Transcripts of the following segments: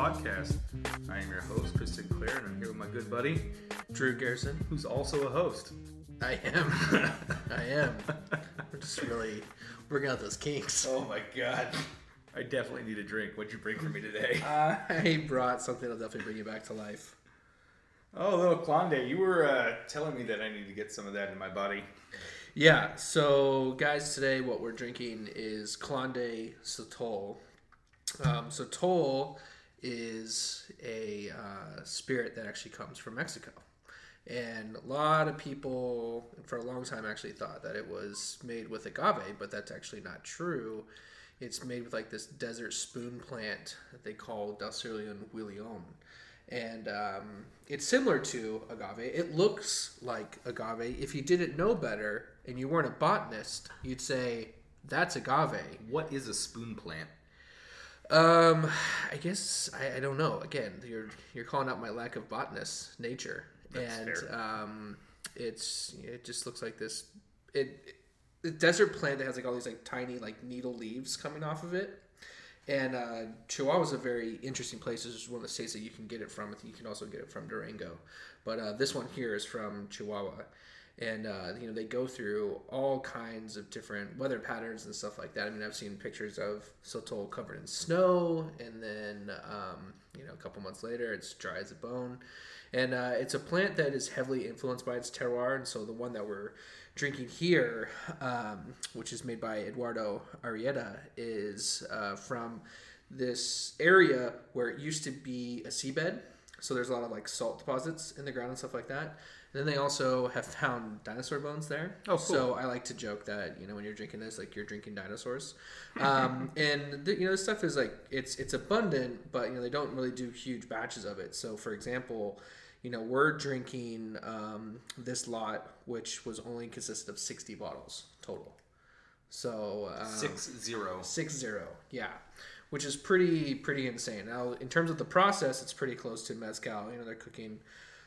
the Good Bottle Podcast. I am your host, Chris Sinclair, and I'm here with my good buddy, Drew Garrison. who's also a host. I am. I am. We're just really working out those kinks. Oh my god. I definitely need a drink. What'd you bring for me today? I brought something that'll definitely bring you back to life. Oh, little Klonde. You were uh, telling me that I need to get some of that in my body. Yeah, so guys, today what we're drinking is Klonde Sotol. Um, Sotol is a uh, spirit that actually comes from Mexico. And a lot of people, for a long time, actually thought that it was made with agave, but that's actually not true. It's made with like this desert spoon plant that they call Dasylirion wheeleri. And um, it's similar to agave. It looks like agave. If you didn't know better and you weren't a botanist, you'd say, that's agave. What is a spoon plant? Um, I guess I, I don't know. Again, you're you're calling out my lack of botanist nature, That's and fair. um, it's it just looks like this. It, the desert plant that has like all these like tiny like needle leaves coming off of it, and uh, Chihuahua is a very interesting place. This is one of the states that you can get it from. You can also get it from Durango, but uh, this one here is from Chihuahua, and uh, you know they go through all kinds of different weather patterns and stuff like that. I mean, I've seen pictures of Sotol covered in snow, and then um, you know a couple months later it's dry as a bone. And uh, it's a plant that is heavily influenced by its terroir, and so the one that we're drinking here, um, which is made by Eduardo Arrieta, is uh, from this area where it used to be a seabed. So there's a lot of like salt deposits in the ground and stuff like that. And then they also have found dinosaur bones there. Oh, cool. So I like to joke that you know when you're drinking this, like you're drinking dinosaurs. Um, and the, you know this stuff is like it's it's abundant, but you know they don't really do huge batches of it. So for example, you know we're drinking um, this lot, which was only consisted of 60 bottles total. So um, Six zero. Six zero, yeah, which is pretty pretty insane. Now, in terms of the process, it's pretty close to mezcal. You know, they're cooking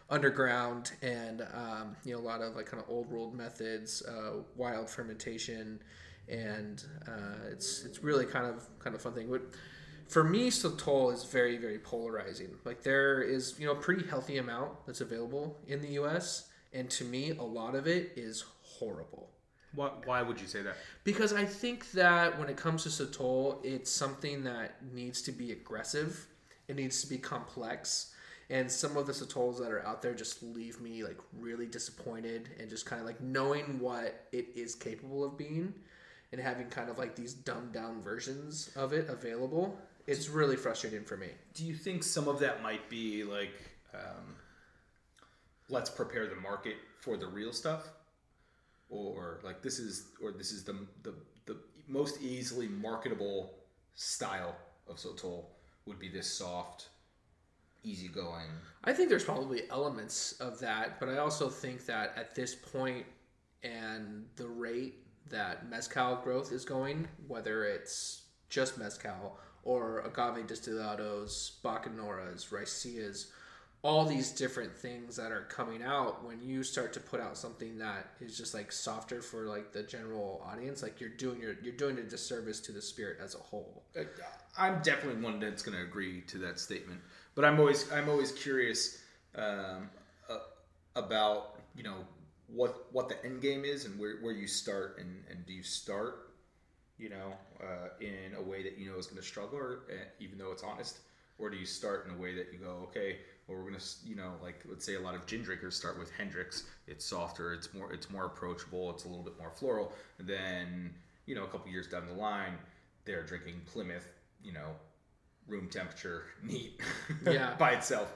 underground and um, you know a lot of like kind of old world methods, uh, wild fermentation, and uh, it's it's really kind of kind of fun thing. But for me, Sotol is very very polarizing. Like there is you know a pretty healthy amount that's available in the U.S. and to me, a lot of it is horrible. Why, why would you say that? Because I think that when it comes to Sotol, it's something that needs to be aggressive. It needs to be complex. And some of the Sotols that are out there just leave me like really disappointed and just kind of like knowing what it is capable of being and having kind of like these dumbed down versions of it available. It's really frustrating for me. Do you think some of that might be like, um, let's prepare the market for the real stuff, or like this is, or this is the the, the most easily marketable style of Sotol would be this soft, easygoing. I think there's probably elements of that, but I also think that at this point and the rate that mezcal growth is going, whether it's just mezcal or agave destillados, bacanoras, raicillas, all these different things that are coming out when you start to put out something that is just like softer for like the general audience like you're doing your you're doing a disservice to the spirit as a whole. Uh, I'm definitely one that's going to agree to that statement, but I'm always I'm always curious um, uh, about you know what what the end game is and where, where you start and, and do you start you know uh, in a way that you know is going to struggle or uh, even though it's honest or do you start in a way that you go okay well we're going to you know like let's say a lot of gin drinkers start with Hendrick's. It's softer it's more it's more approachable it's a little bit more floral. And then you know a couple years down the line they're drinking Plymouth you know room temperature neat Yeah. by itself.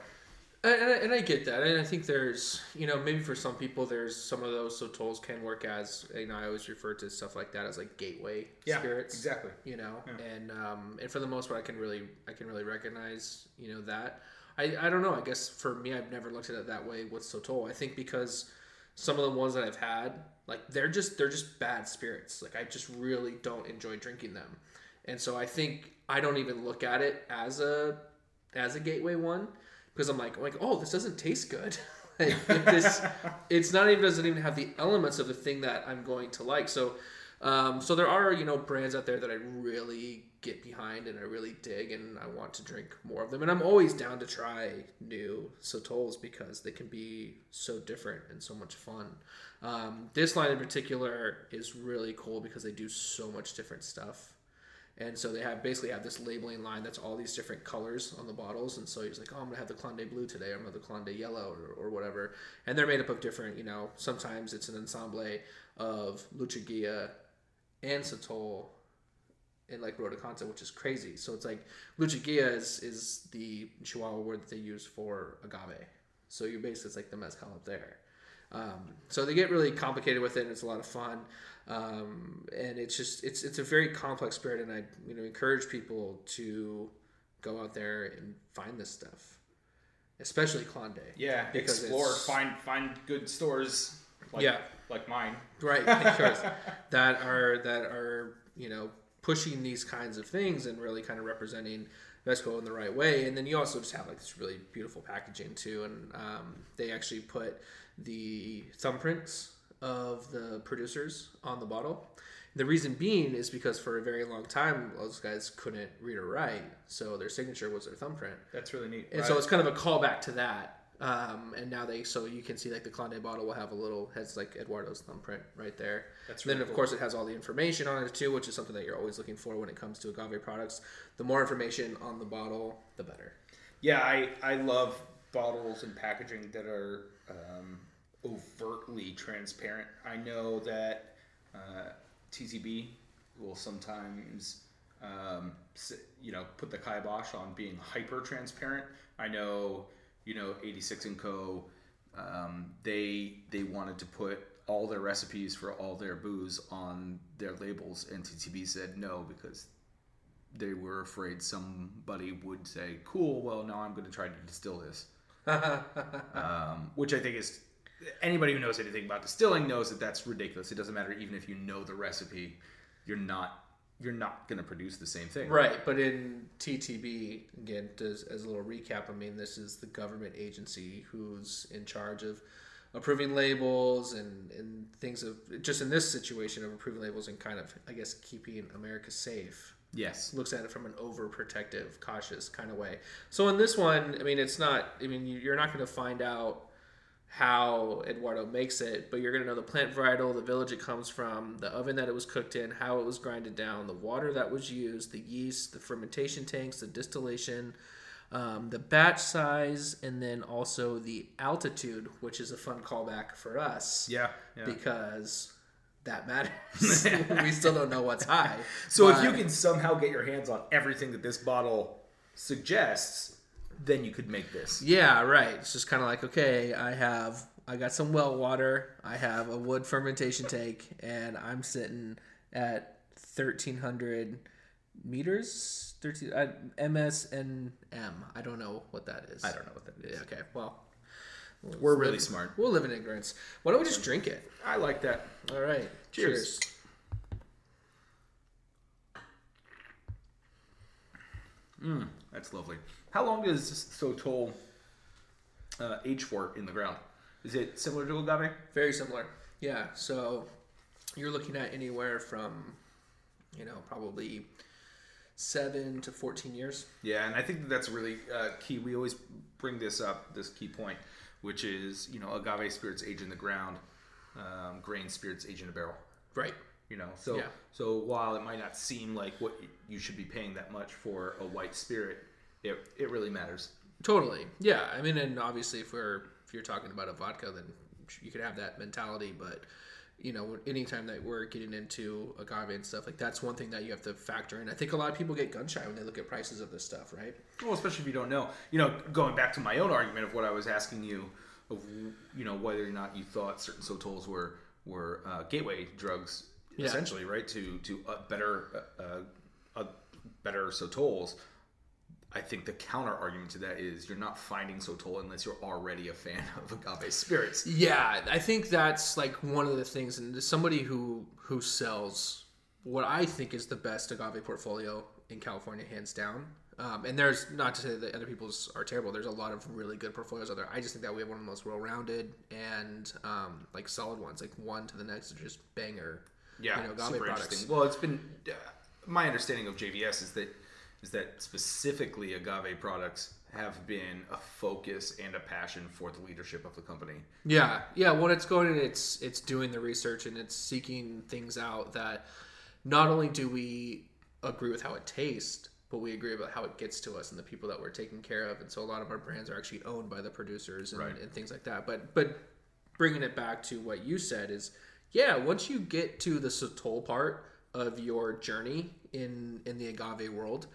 And, and, I, and I get that, and I think there's, you know, maybe for some people, there's some of those sotols can work as, you know, I always refer to stuff like that as like gateway yeah spirits, exactly. you know, and um, and for the most part, I can really, I can really recognize, you know, that. I, I don't know. I guess for me, I've never looked at it that way with sotol. I think because some of the ones that I've had, like they're just they're just bad spirits. Like I just really don't enjoy drinking them, and so I think I don't even look at it as a as a gateway one because I'm like, I'm like, oh, this doesn't taste good. like, this, it's not even doesn't even have the elements of the thing that I'm going to like. So Um, so there are you know brands out there that I really get behind and I really dig, and I want to drink more of them. And I'm always down to try new sotols because they can be so different and so much fun. Um, this line in particular is really cool because they do so much different stuff. And so they have basically have this labeling line that's all these different colors on the bottles. And so he's like, oh, I'm gonna have the Clonde blue today. I'm gonna have the Clonde yellow or, or whatever. And they're made up of different, you know, sometimes it's an ensemble of Lechuguilla and Sotol and like Rotacanta, which is crazy. So it's like Lechuguilla is, is the Chihuahua word that they use for agave. So you're basically it's like the mezcal up there. Um, so they get really complicated with it, and it's a lot of fun. Um, and it's just it's it's a very complex spirit, and I you know encourage people to go out there and find this stuff, especially Clonde. Yeah, Because explore, find find good stores. Like, Yeah. like mine. right that are that are you know pushing these kinds of things and really kind of representing Mexico in the right way. And then you also just have like this really beautiful packaging too. And um, they actually put the thumbprints of the producers on the bottle. The reason being is because for a very long time those guys couldn't read or write. So their signature was their thumbprint. That's really neat. and so it's kind of a callback to that. Um, and now they so you can see like the Clonde bottle will have a little has like Eduardo's thumbprint right there. That's then of cool. course it has all the information on it too, which is something that you're always looking for when it comes to agave products. The more information on the bottle, the better. Yeah, I, I love bottles and packaging that are um, overtly transparent. I know that uh, TTB will sometimes, um, you know, put the kibosh on being hyper transparent. I know, you know, 86 and Co. Um, they they wanted to put all their recipes for all their booze on their labels, and TTB said no because they were afraid somebody would say, "Cool, well now I'm going to try to distill this," um, which I think is anybody who knows anything about distilling knows that that's ridiculous. It doesn't matter even if you know the recipe, you're not you're not going to produce the same thing. Right, but in TTB again, as, as a little recap, I mean this is the government agency who's in charge of approving labels and, and things of just in this situation of approving labels and kind of I guess keeping America safe. Yes. looks at it from an overprotective, cautious kind of way. So in this one, I mean, it's not. I mean, you- you're not going to find out how Eduardo makes it, but you're going to know the plant varietal, the village it comes from, the oven that it was cooked in, how it was grinded down, the water that was used, the yeast, the fermentation tanks, the distillation, um, the batch size, and then also the altitude, which is a fun callback for us Yeah. yeah. because that matters. we still don't know what's high. So if you can somehow get your hands on everything that this bottle suggests, then you could make this. Yeah, right. It's just kind of like, okay, I have, I got some well water, I have a wood fermentation tank, and I'm sitting at 1300 meters, 13, uh, MS and M. I don't know what that is. I don't know what that is. Yeah, okay, well, We're really smart. we'll live in ignorance. Why don't we just drink it? I like that. All right. Cheers. Cheers. That's lovely. How long does Sotol uh, age for in the ground? Is it similar to agave? Very similar. Yeah. So you're looking at anywhere from, you know, probably seven to 14 years. Yeah, and I think that that's really uh, key. We always bring this up, this key point, which is you know agave spirits age in the ground, um, grain spirits age in a barrel. Right. You know, so Yeah. so while it might not seem like what you should be paying that much for a white spirit, it it really matters. Totally. Yeah. I mean, and obviously, if we're if you're talking about a vodka, then you could have that mentality. But you know, anytime that we're getting into agave and stuff like that's one thing that you have to factor in. I think a lot of people get gun shy when they look at prices of this stuff, right? Well, especially if you don't know. You know, going back to my own argument of what I was asking you, of you know whether or not you thought certain sotols were were uh, gateway drugs, Yeah. essentially, right? To to uh, better uh, uh, better sotols. I think the counter argument to that is you're not finding sotol unless you're already a fan of agave spirits. Yeah, I think that's like one of the things, and somebody who who sells what I think is the best agave portfolio in California, hands down. Um, and there's not to say that other people's are terrible. There's a lot of really good portfolios out there. I just think that we have one of the most well-rounded and um, like solid ones. Like one to the next are just banger. Yeah, you know, agave super products. interesting. Well, it's been uh, my understanding of JVS is that is that specifically agave products have been a focus and a passion for the leadership of the company. Yeah, yeah. When it's going and it's it's doing the research and it's seeking things out that not only do we agree with how it tastes, but we agree about how it gets to us and the people that we're taking care of. And so a lot of our brands are actually owned by the producers and, Right. and things like that. But but bringing it back to what you said is, yeah, once you get to the Sotol part of your journey in in the agave world,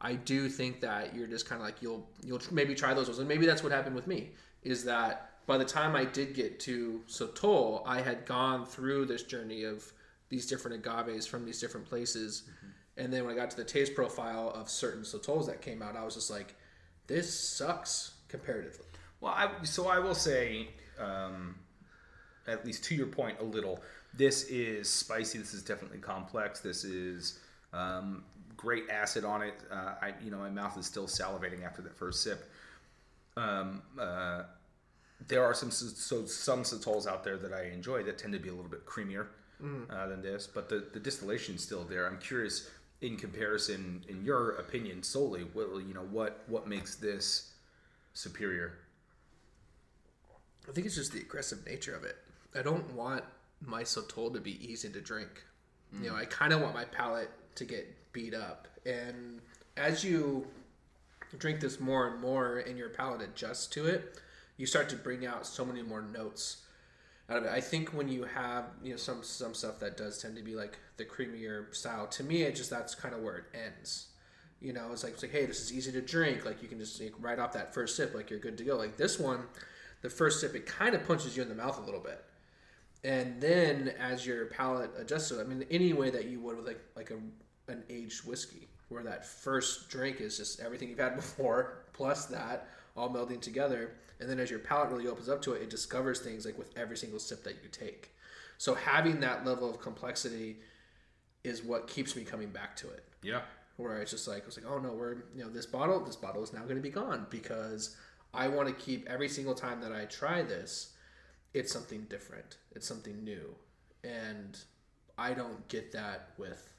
I do think that you're just kind of like you'll you'll maybe try those ones, and maybe that's what happened with me. Is that by the time I did get to Sotol, I had gone through this journey of these different agaves from these different places, and then when I got to the taste profile of certain Sotols that came out, I was just like, this sucks comparatively. Well, I, so I will say, um, at least to your point, a little. This is spicy. This is definitely complex. This is um, great acid on it. Uh, I, you know, my mouth is still salivating after that first sip. Um, uh, there are some so some sotols out there that I enjoy that tend to be a little bit creamier uh, than this, but the the distillation's still there. I'm curious, in comparison, in your opinion, solely, what you know, what what makes this superior? I think it's just the aggressive nature of it. I don't want my Sotol to be easy to drink. You know, I kind of want my palate to get beat up. And as you drink this more and more and your palate adjusts to it, you start to bring out so many more notes out of it. I think when you have, you know, some some stuff that does tend to be like the creamier style, to me it just that's kind of where it ends. You know, it's like it's like, hey, this is easy to drink. Like you can just like, right off that first sip, like you're good to go. Like this one, the first sip, it kind of punches you in the mouth a little bit, and then as your palate adjusts to it, I mean, any way that you would with like like a an aged whiskey, where that first drink is just everything you've had before plus that all melding together, and then as your palate really opens up to it, it discovers things like with every single sip that you take. So having that level of complexity is what keeps me coming back to it Yeah. where it's just like I was like, oh no, we're you know this bottle, this bottle is now going to be gone because I want to keep every single time that I try this, it's something different, it's something new, and I don't get that with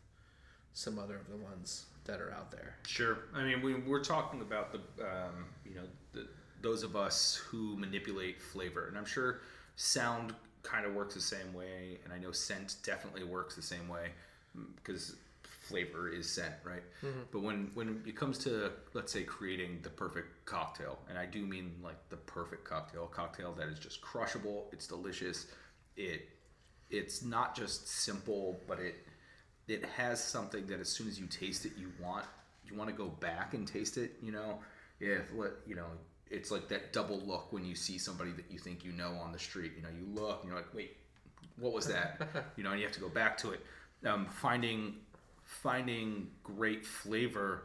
some other of the ones that are out there. Sure. I mean, we, we're talking about the, um, you know, the, those of us who manipulate flavor, and I'm sure sound kind of works the same way, and I know scent definitely works the same way because flavor is scent, right? But when when it comes to let's say creating the perfect cocktail, and I do mean like the perfect cocktail, a cocktail that is just crushable, it's delicious, it it's not just simple, but it it has something that as soon as you taste it, you want you want to go back and taste it. You know, if you know, it's like that double look when you see somebody that you think you know on the street. You know, you look and you're like, wait, what was that? you know, and you have to go back to it. Um, finding finding great flavor,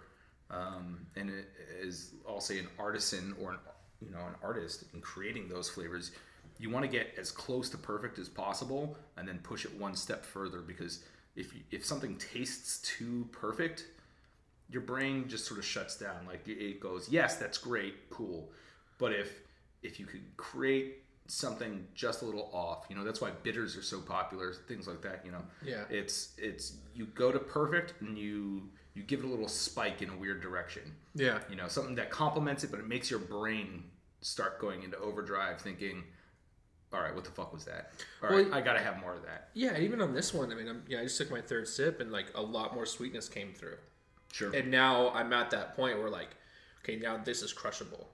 um, and it is I'll say an artisan or an you know an artist in creating those flavors. You want to get as close to perfect as possible, and then push it one step further because if you, if something tastes too perfect, your brain just sort of shuts down. Like it- goes, yes, that's great, cool. But if if you could create something just a little off, you know, that's why bitters are so popular, things like that. You know, Yeah. it's it's you go to perfect and you you give it a little spike in a weird direction. Yeah. You know, something that complements it, but it makes your brain start going into overdrive, thinking, "All right, what the fuck was that? All right, Well, I gotta have more of that." Yeah, even on this one, I mean, I'm, yeah, I just took my third sip and like a lot more sweetness came through. Sure. And now I'm at that point where like, okay, now this is crushable.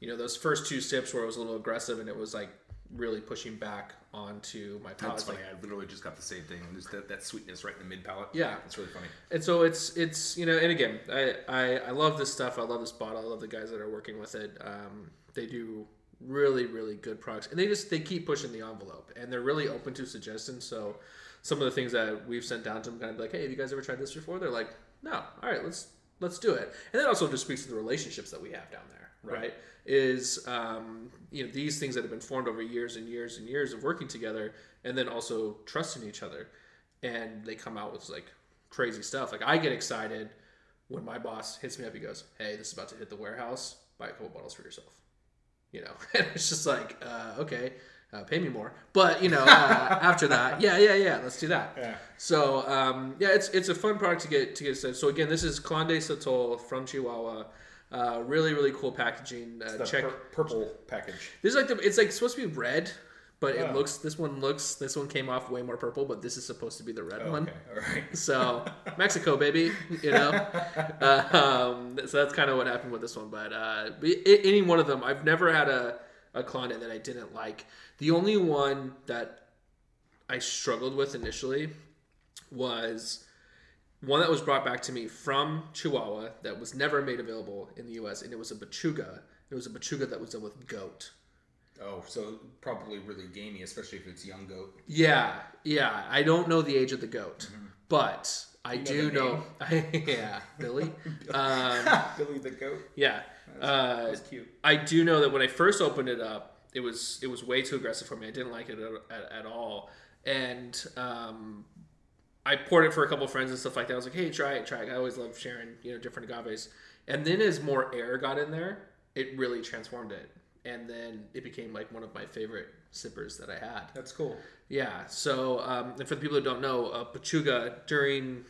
You know, those first two sips where it was a little aggressive and it was like really pushing back onto my palate. That's It's like. I literally just got the same thing. There's that, that sweetness right in the mid palate. Yeah. it's really funny. and so it's it's you know, and again, I, I I love this stuff. I love this bottle. I love the guys that are working with it. Um, they do really really good products, and they just they keep pushing the envelope, and they're really open to suggestions. So some of the things that we've sent down to them, kind of like, hey, have you guys ever tried this before? They're like, no. All right, let's let's do it. And that also just speaks to the relationships that we have down there, right? Right. Is um, you know these things that have been formed over years and years and years of working together, and then also trusting each other, and they come out with like crazy stuff. Like I get excited when my boss hits me up. He goes, "Hey, this is about to hit the warehouse. Buy a couple bottles for yourself." You know, and it's just like, uh, okay. uh, pay me more. But you know, uh, after that, yeah, yeah, yeah, let's do that. Yeah. So um, yeah, it's it's a fun product to get to get started. So again, this is Conde Sotol from Chihuahua. Uh, really, really cool packaging. Uh, The check. pur- purple package. This is like the, it's like supposed to be red, but Oh. it looks. This one looks. This one came off way more purple, but this is supposed to be the red one. Okay, all right. So Mexico, baby, you know. Uh, um, so that's kind of what happened with this one. But uh, any one of them, I've never had a a Klondike that I didn't like. The only one that I struggled with initially was one that was brought back to me from Chihuahua that was never made available in the U.S. and it was a Pechuga. It was a Pechuga that was done with goat. Oh, so probably really gamey, especially if it's young goat. Yeah, yeah. I don't know the age of the goat, but I do the know. yeah, Billy. Um, Billy the goat. yeah, uh, That's cute. I do know that when I first opened it up, it was it was way too aggressive for me. I didn't like it at, at, at all, and um, I poured it for a couple friends and stuff like that. I was like, "Hey, try it, try it." I always love sharing, you know, different agaves. And then as more air got in there, it really transformed it, and then it became like one of my favorite sippers that I had. That's cool. Yeah. So, um, and for the people who don't know, uh, Pechuga during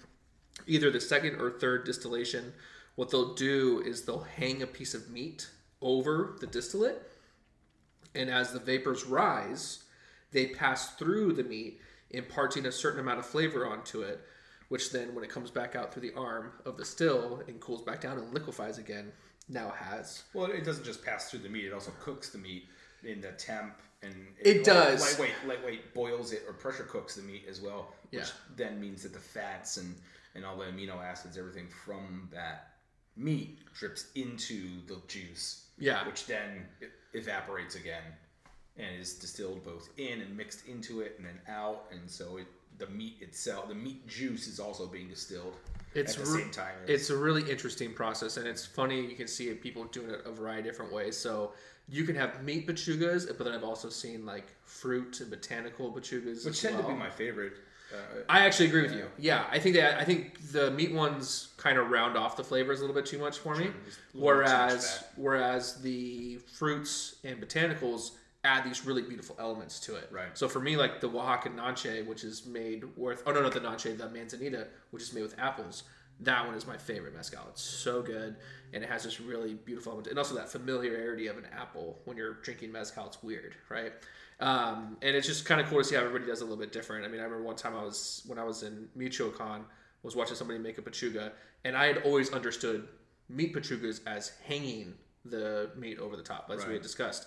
either the second or third distillation, what they'll do is they'll hang a piece of meat over the distillate, and as the vapors rise, they pass through the meat, imparting a certain amount of flavor onto it. Which then, when it comes back out through the arm of the still and cools back down and liquefies again, now has Well, it doesn't just pass through the meat; it also cooks the meat in the temp, and It does. Lightweight, lightweight boils it or pressure cooks the meat as well, which Yeah. then means that the fats and and all the amino acids, everything from that meat drips into the juice. Yeah. which then evaporates again and is distilled both in and mixed into it and then out, and so it the meat itself, the meat juice is also being distilled It's at the re- same time. as- It's a really interesting process, and it's funny. You can see people doing it a variety of different ways. So you can have meat pechugas, but then I've also seen like fruit and botanical pechugas. which tend to be my favorite. Uh, I actually agree with you. Yeah, I think that I think the meat ones kind of round off the flavors a little bit too much for me. Sure, just a little bit too much Whereas whereas the fruits and botanicals add these really beautiful elements to it. Right. So for me, like the Oaxaca Nanche, which is made with oh no not the Nanche, the Manzanita, which is made with apples. That one is my favorite mezcal. It's so good, and it has this really beautiful element, and also that familiarity of an apple when you're drinking mezcal. It's weird, right? Um, and it's just kind of cool to see how everybody does a little bit different. I mean, I remember one time I was when I was in Michoacan, was watching somebody make a pechuga, and I had always understood meat pechugas as hanging the meat over the top, as we had discussed.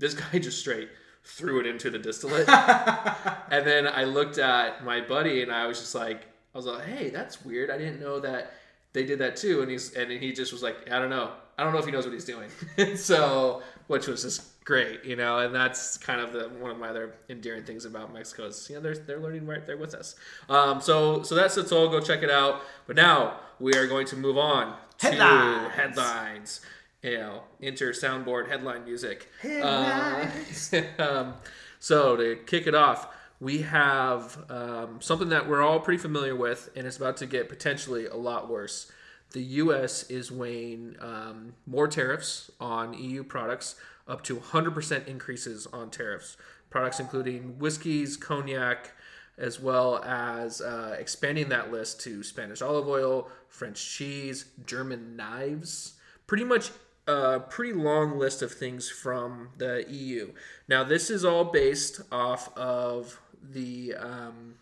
This guy just straight threw it into the distillate, and then I looked at my buddy, and I was just like, I was like, "Hey, that's weird. I didn't know that they did that too." And he's and he just was like, "I don't know. I don't know if he knows what he's doing." so, which was just great, you know. And that's kind of the one of my other endearing things about Mexico is you know they're they're learning right there with us. Um, so so that's it's all. Go check it out. But now we are going to move on Headlines. to headlines. You know, enter soundboard headline music. Uh, um, so to kick it off, we have um, something that we're all pretty familiar with, and it's about to get potentially a lot worse. The U.S. is weighing um, more tariffs on EU products, up to 100% increases on tariffs. Products including whiskeys, cognac, as well as uh, expanding that list to Spanish olive oil, French cheese, German knives, pretty much a pretty long list of things from the EU. Now, this is all based off of the um,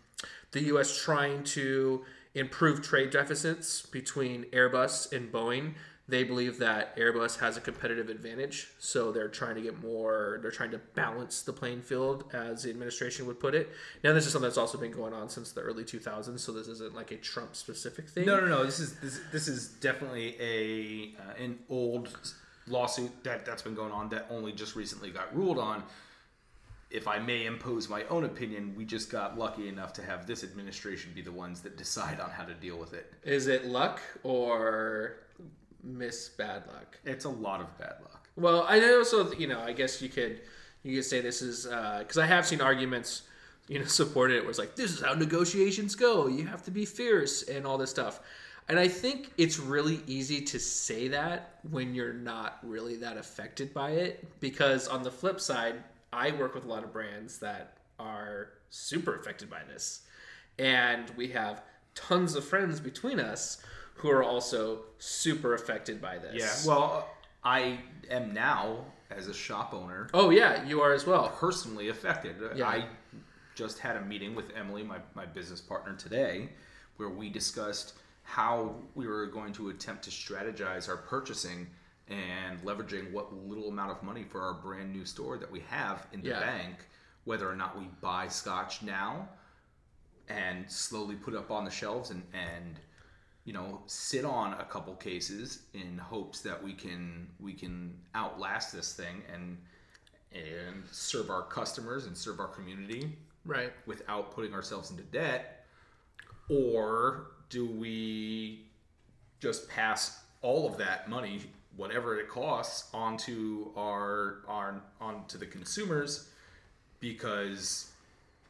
the U.S. trying to improve trade deficits between Airbus and Boeing. They believe that Airbus has a competitive advantage, so they're trying to get more. They're trying to balance the playing field, as the administration would put it. Now, this is something that's also been going on since the early 2000s, so this isn't like a Trump specific thing. No, no, no. This is this, this is definitely a uh, an old lawsuit that that's been going on that only just recently got ruled on. If I may impose my own opinion, we just got lucky enough to have this administration be the ones that decide on how to deal with it. Is it luck or miss bad luck? It's a lot of bad luck. Well, I know. So you know, I guess you could you could say this is uh, because I have seen arguments, you know, supporting it. Was like this is how negotiations go. You have to be fierce and all this stuff. And I think it's really easy to say that when you're not really that affected by it, because on the flip side, I work with a lot of brands that are super affected by this, and we have tons of friends between us who are also super affected by this. Yeah. Well, uh, I am now as a shop owner Oh yeah, you are as well. personally affected. Yeah. I just had a meeting with Emily, my, my business partner today, where we discussed how we were going to attempt to strategize our purchasing and leveraging what little amount of money for our brand new store that we have in the Yeah. bank, whether or not we buy scotch now and slowly put up on the shelves and, and you know sit on a couple cases in hopes that we can we can outlast this thing and and serve our customers and serve our community Right. without putting ourselves into debt or do we just pass all of that money whatever it costs onto our our onto the consumers because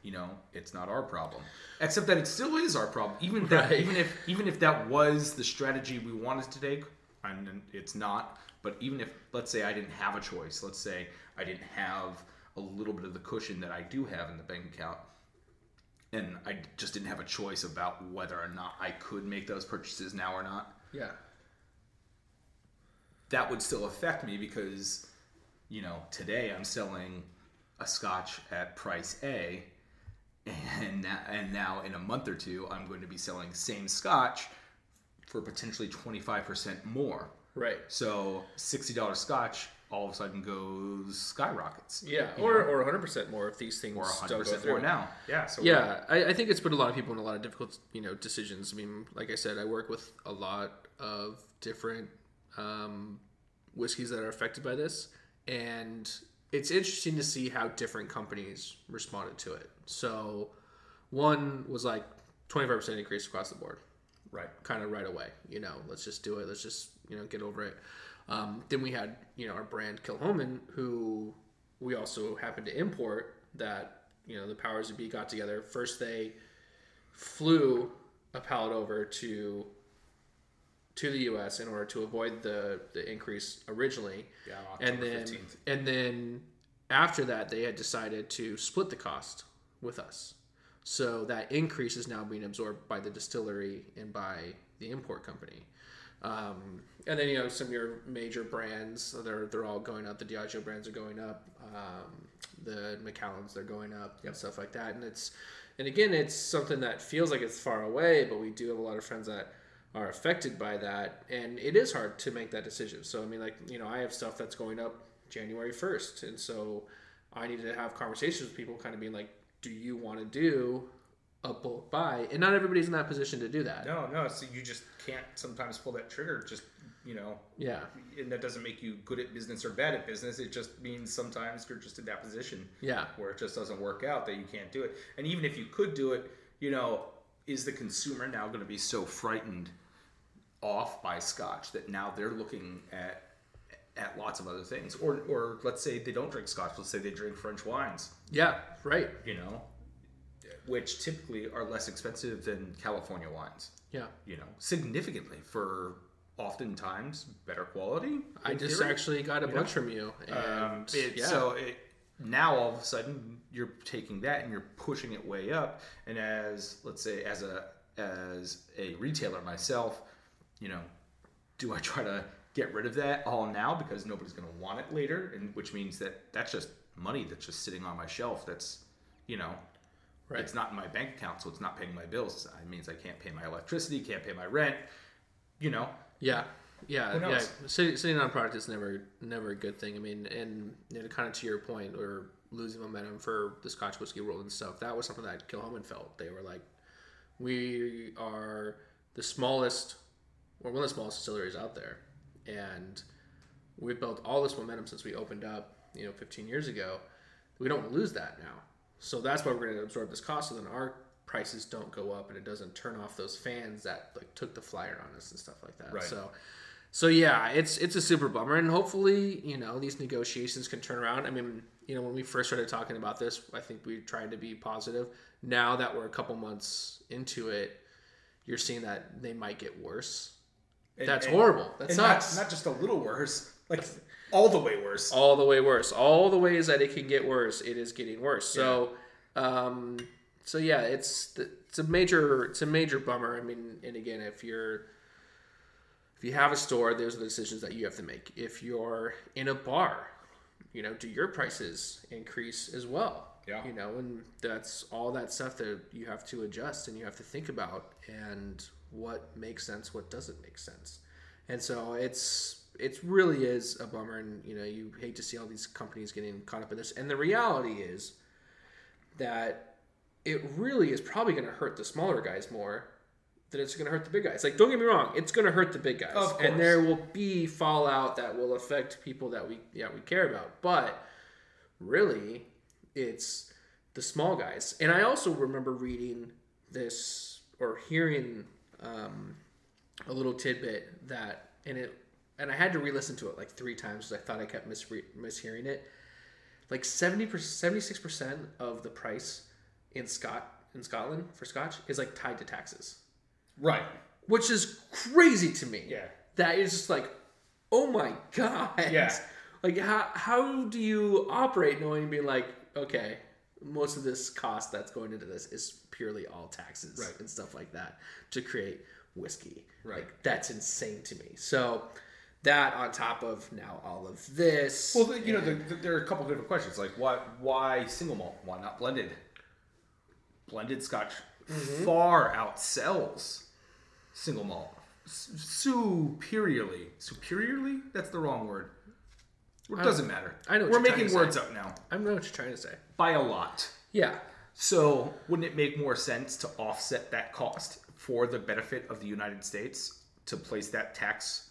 you know it's not our problem except that it still is our problem even that Right. even if even if that was the strategy we wanted to take and it's not but even if let's say i didn't have a choice let's say i didn't have a little bit of the cushion that i do have in the bank account and i just didn't have a choice about whether or not i could make those purchases now or not Yeah. that would still affect me because you know today I'm selling a scotch at price A and now, and now in a month or two I'm going to be selling same scotch for potentially 25% more. Right. So $60 scotch all of a sudden goes skyrockets. Yeah. Or know, or 100 percent more if these things or don't go 100% through. more now. Yeah, so Yeah, I, I think it's put a lot of people in a lot of difficult, you know, decisions. I mean, like I said, I work with a lot of different um, whiskeys that are affected by this, and it's interesting to see how different companies responded to it. So, one was like twenty five percent increase across the board, right. kind of right away. You know, let's just do it. Let's just you know get over it. Um, then we had you know our brand Kilchoman, who we also happened to import. That you know the powers that be got together. First, they flew a pallet over to to the U.S. in order to avoid the the increase originally, Yeah, and then 15th. and then after that they had decided to split the cost with us. So that increase is now being absorbed by the distillery and by the import company. Um, and then you know some of your major brands, they're they're all going up. The Diageo brands are going up. Um, the Macallans they're going up and stuff like that. And it's and again it's something that feels like it's far away, but we do have a lot of friends that are affected by that, and it is hard to make that decision. So I mean, like you know, I have stuff that's going up January first, and so I need to have conversations with people, kind of being like, do you want to do a bulk buy? And not everybody's in that position to do that. No, no. So you just can't sometimes pull that trigger. Just you know, Yeah, and that doesn't make you good at business or bad at business. It just means sometimes you're just in that position yeah, where it just doesn't work out that you can't do it. And even if you could do it, you know, is the consumer now going to be so frightened off by scotch that now they're looking at at lots of other things. Or or let's say they don't drink scotch. Let's say they drink french wines. Yeah, right. you know? Which typically are less expensive than california wines. Yeah, you know? Significantly for oftentimes better quality I just theory. actually got a bunch from you, and Um, it- yeah, So it, now all of a sudden you're taking that and you're pushing it way up. And as let's say as a as a retailer myself, you know, do I try to get rid of that all now because nobody's going to want it later, and which means that that's just money that's just sitting on my shelf. That's you know. Right. It's not in my bank account, so it's not paying my bills. It means I can't pay my electricity, can't pay my rent. You know, Yeah, yeah, yeah. Sitting, sitting on a product is never never a good thing. I mean, and you know, kind of to your point, or losing momentum for the Scotch whiskey world and stuff. That was something that Kilchoman felt. They were like, we are the smallest, or one of the smallest distilleries out there, and we've built all this momentum since we opened up, you know, 15 years ago. We don't lose that now. So that's why we're going to absorb this cost, so then our prices don't go up and it doesn't turn off those fans that like took the flyer on us and stuff like that. Right. So, so yeah, it's it's a super bummer, and hopefully, you know, these negotiations can turn around. I mean, you know, when we first started talking about this, I think we tried to be positive. Now that we're a couple months into it, you're seeing that they might get worse. And- That's and- horrible. That and not, sucks. not just a little worse. like all the way worse. all the way worse. All the ways that it can get worse, it is getting worse. So, um, so yeah, it's it's a major it's a major bummer. I mean, and again, if you're if you have a store, those are the decisions that you have to make. If you're in a bar, you know, do your prices increase as well? Yeah. You know, and that's all that stuff that you have to adjust and you have to think about and what makes sense, what doesn't make sense. And so it's it really is a bummer and you know, you hate to see all these companies getting caught up in this. And the reality is that it really is probably going to hurt the smaller guys more than it's going to hurt the big guys. Like, don't get me wrong, it's going to hurt the big guys, and there will be fallout that will affect people that we yeah we care about. But really, it's the small guys. And I also remember reading this or hearing um, a little tidbit that, and it, and I had to re-listen to it like three times because I thought I kept misre- mishearing it. Like 70 76 percent of the price in Scot in Scotland for Scotch is like tied to taxes, Right. which is crazy to me. Yeah. that is just like, oh my god. Yeah. Like how how do you operate knowing being like okay most of this cost that's going into this is purely all taxes Right. and stuff like that to create whiskey. Right. Like that's insane to me. So that on top of now all of this. Well, the- you know, the, the, there are a couple different questions. Like, why why single malt? Why not blended? Blended Scotch mm-hmm. far outsells single malt S- superiorly. Superiorly? That's the wrong word. It doesn't matter. I know what We're making words say. up now I know what you're trying to say. by a lot. Yeah. So, wouldn't it make more sense to offset that cost for the benefit of the United States to place that tax,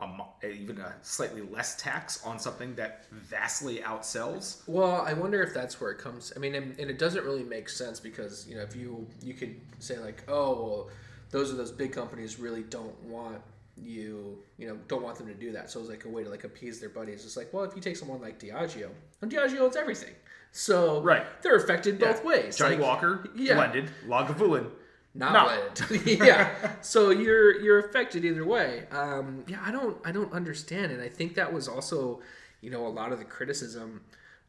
um, even a slightly less tax on something that vastly outsells? Well, I wonder if that's where it comes. I mean, and, and it doesn't really make sense because you know if you you could say like, oh, well, those are those big companies really don't want you, you know, don't want them to do that. So it's like a way to like appease their buddies. It's like, well, if you take someone like Diageo, and Diageo owns everything, so Right. they're affected both ways. Johnny Like, Walker, yeah. blended, Lagavulin. not No. blended. yeah. So you're you're affected either way. Um, yeah, I don't I don't understand, and I think that was also, you know, a lot of the criticism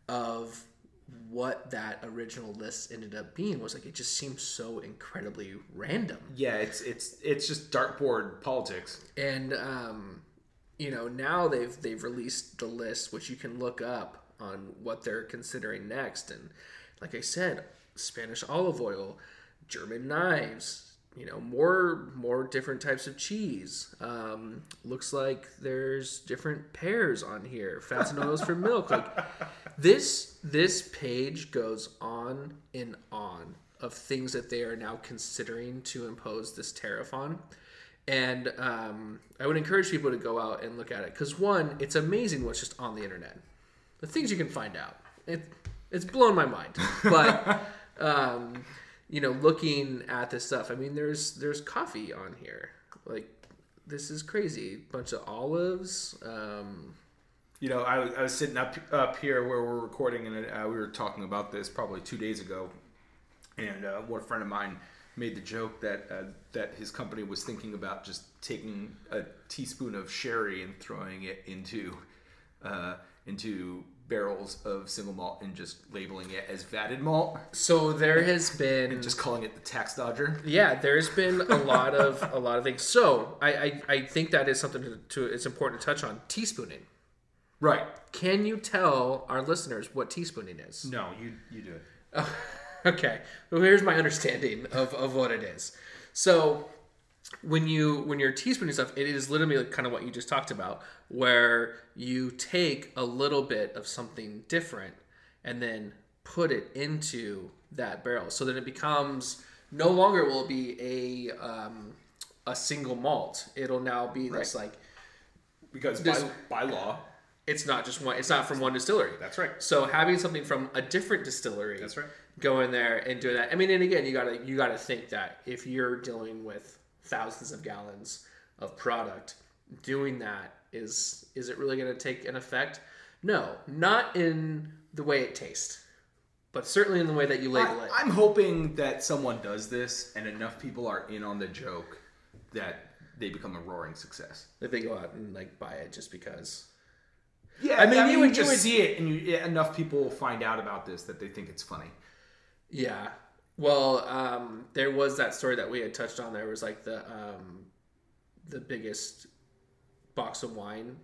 of what that original list ended up being was like it just seems so incredibly random Yeah, it's it's it's just dartboard politics. and um, you know now they've they've released the list which you can look up on what they're considering next and like i said spanish olive oil german knives you know more more different types of cheese. Um, looks like there's different pears on here. Fats and oils for milk. Like this this page goes on and on of things that they are now considering to impose this tariff on. And um, I would encourage people to go out and look at it. Because one, it's amazing what's just on the internet, the things you can find out. It it's blown my mind, but um, you know, looking at this stuff, I mean, there's there's coffee on here, like this is crazy, bunch of olives. Um, You know, I, was- I was sitting up up here where we're recording, and uh, we were talking about this probably two days ago. And uh, one friend of mine made the joke that uh, that his company was thinking about just taking a teaspoon of sherry and throwing it into uh, into barrels of single malt and just labeling it as vatted malt, so there has been just calling it the tax dodger. yeah there's been a lot of a lot of things so i i, I think that is something to, to it's important to touch on teaspooning Right. can you tell our listeners what teaspooning is No, you you do it. Oh, okay. Well, here's my understanding of, of what it is. So when you when you're teaspooning stuff, it is literally like kind of what you just talked about, where you take a little bit of something different and then put it into that barrel, so that it becomes no longer will it be a um, a single malt. It'll now be this like Because This- by, by law, it's not just one. It's not from one distillery. that's right. So having something from a different distillery, That's right. go in there and do that. I mean, and again, you gotta you gotta think that if you're dealing with thousands of gallons of product, doing that is is it really gonna take an effect? No, not in the way it tastes, but certainly in the way that you label it. I, I'm hoping that someone does this and enough people are in on the joke that they become a roaring success. That they go out and like buy it just because. Yeah, I mean, you would- you just would- see it, and you yeah, enough people will find out about this that they think it's funny. Yeah. Well, um, there was that story that we had touched on. There was like the um, the biggest box of wine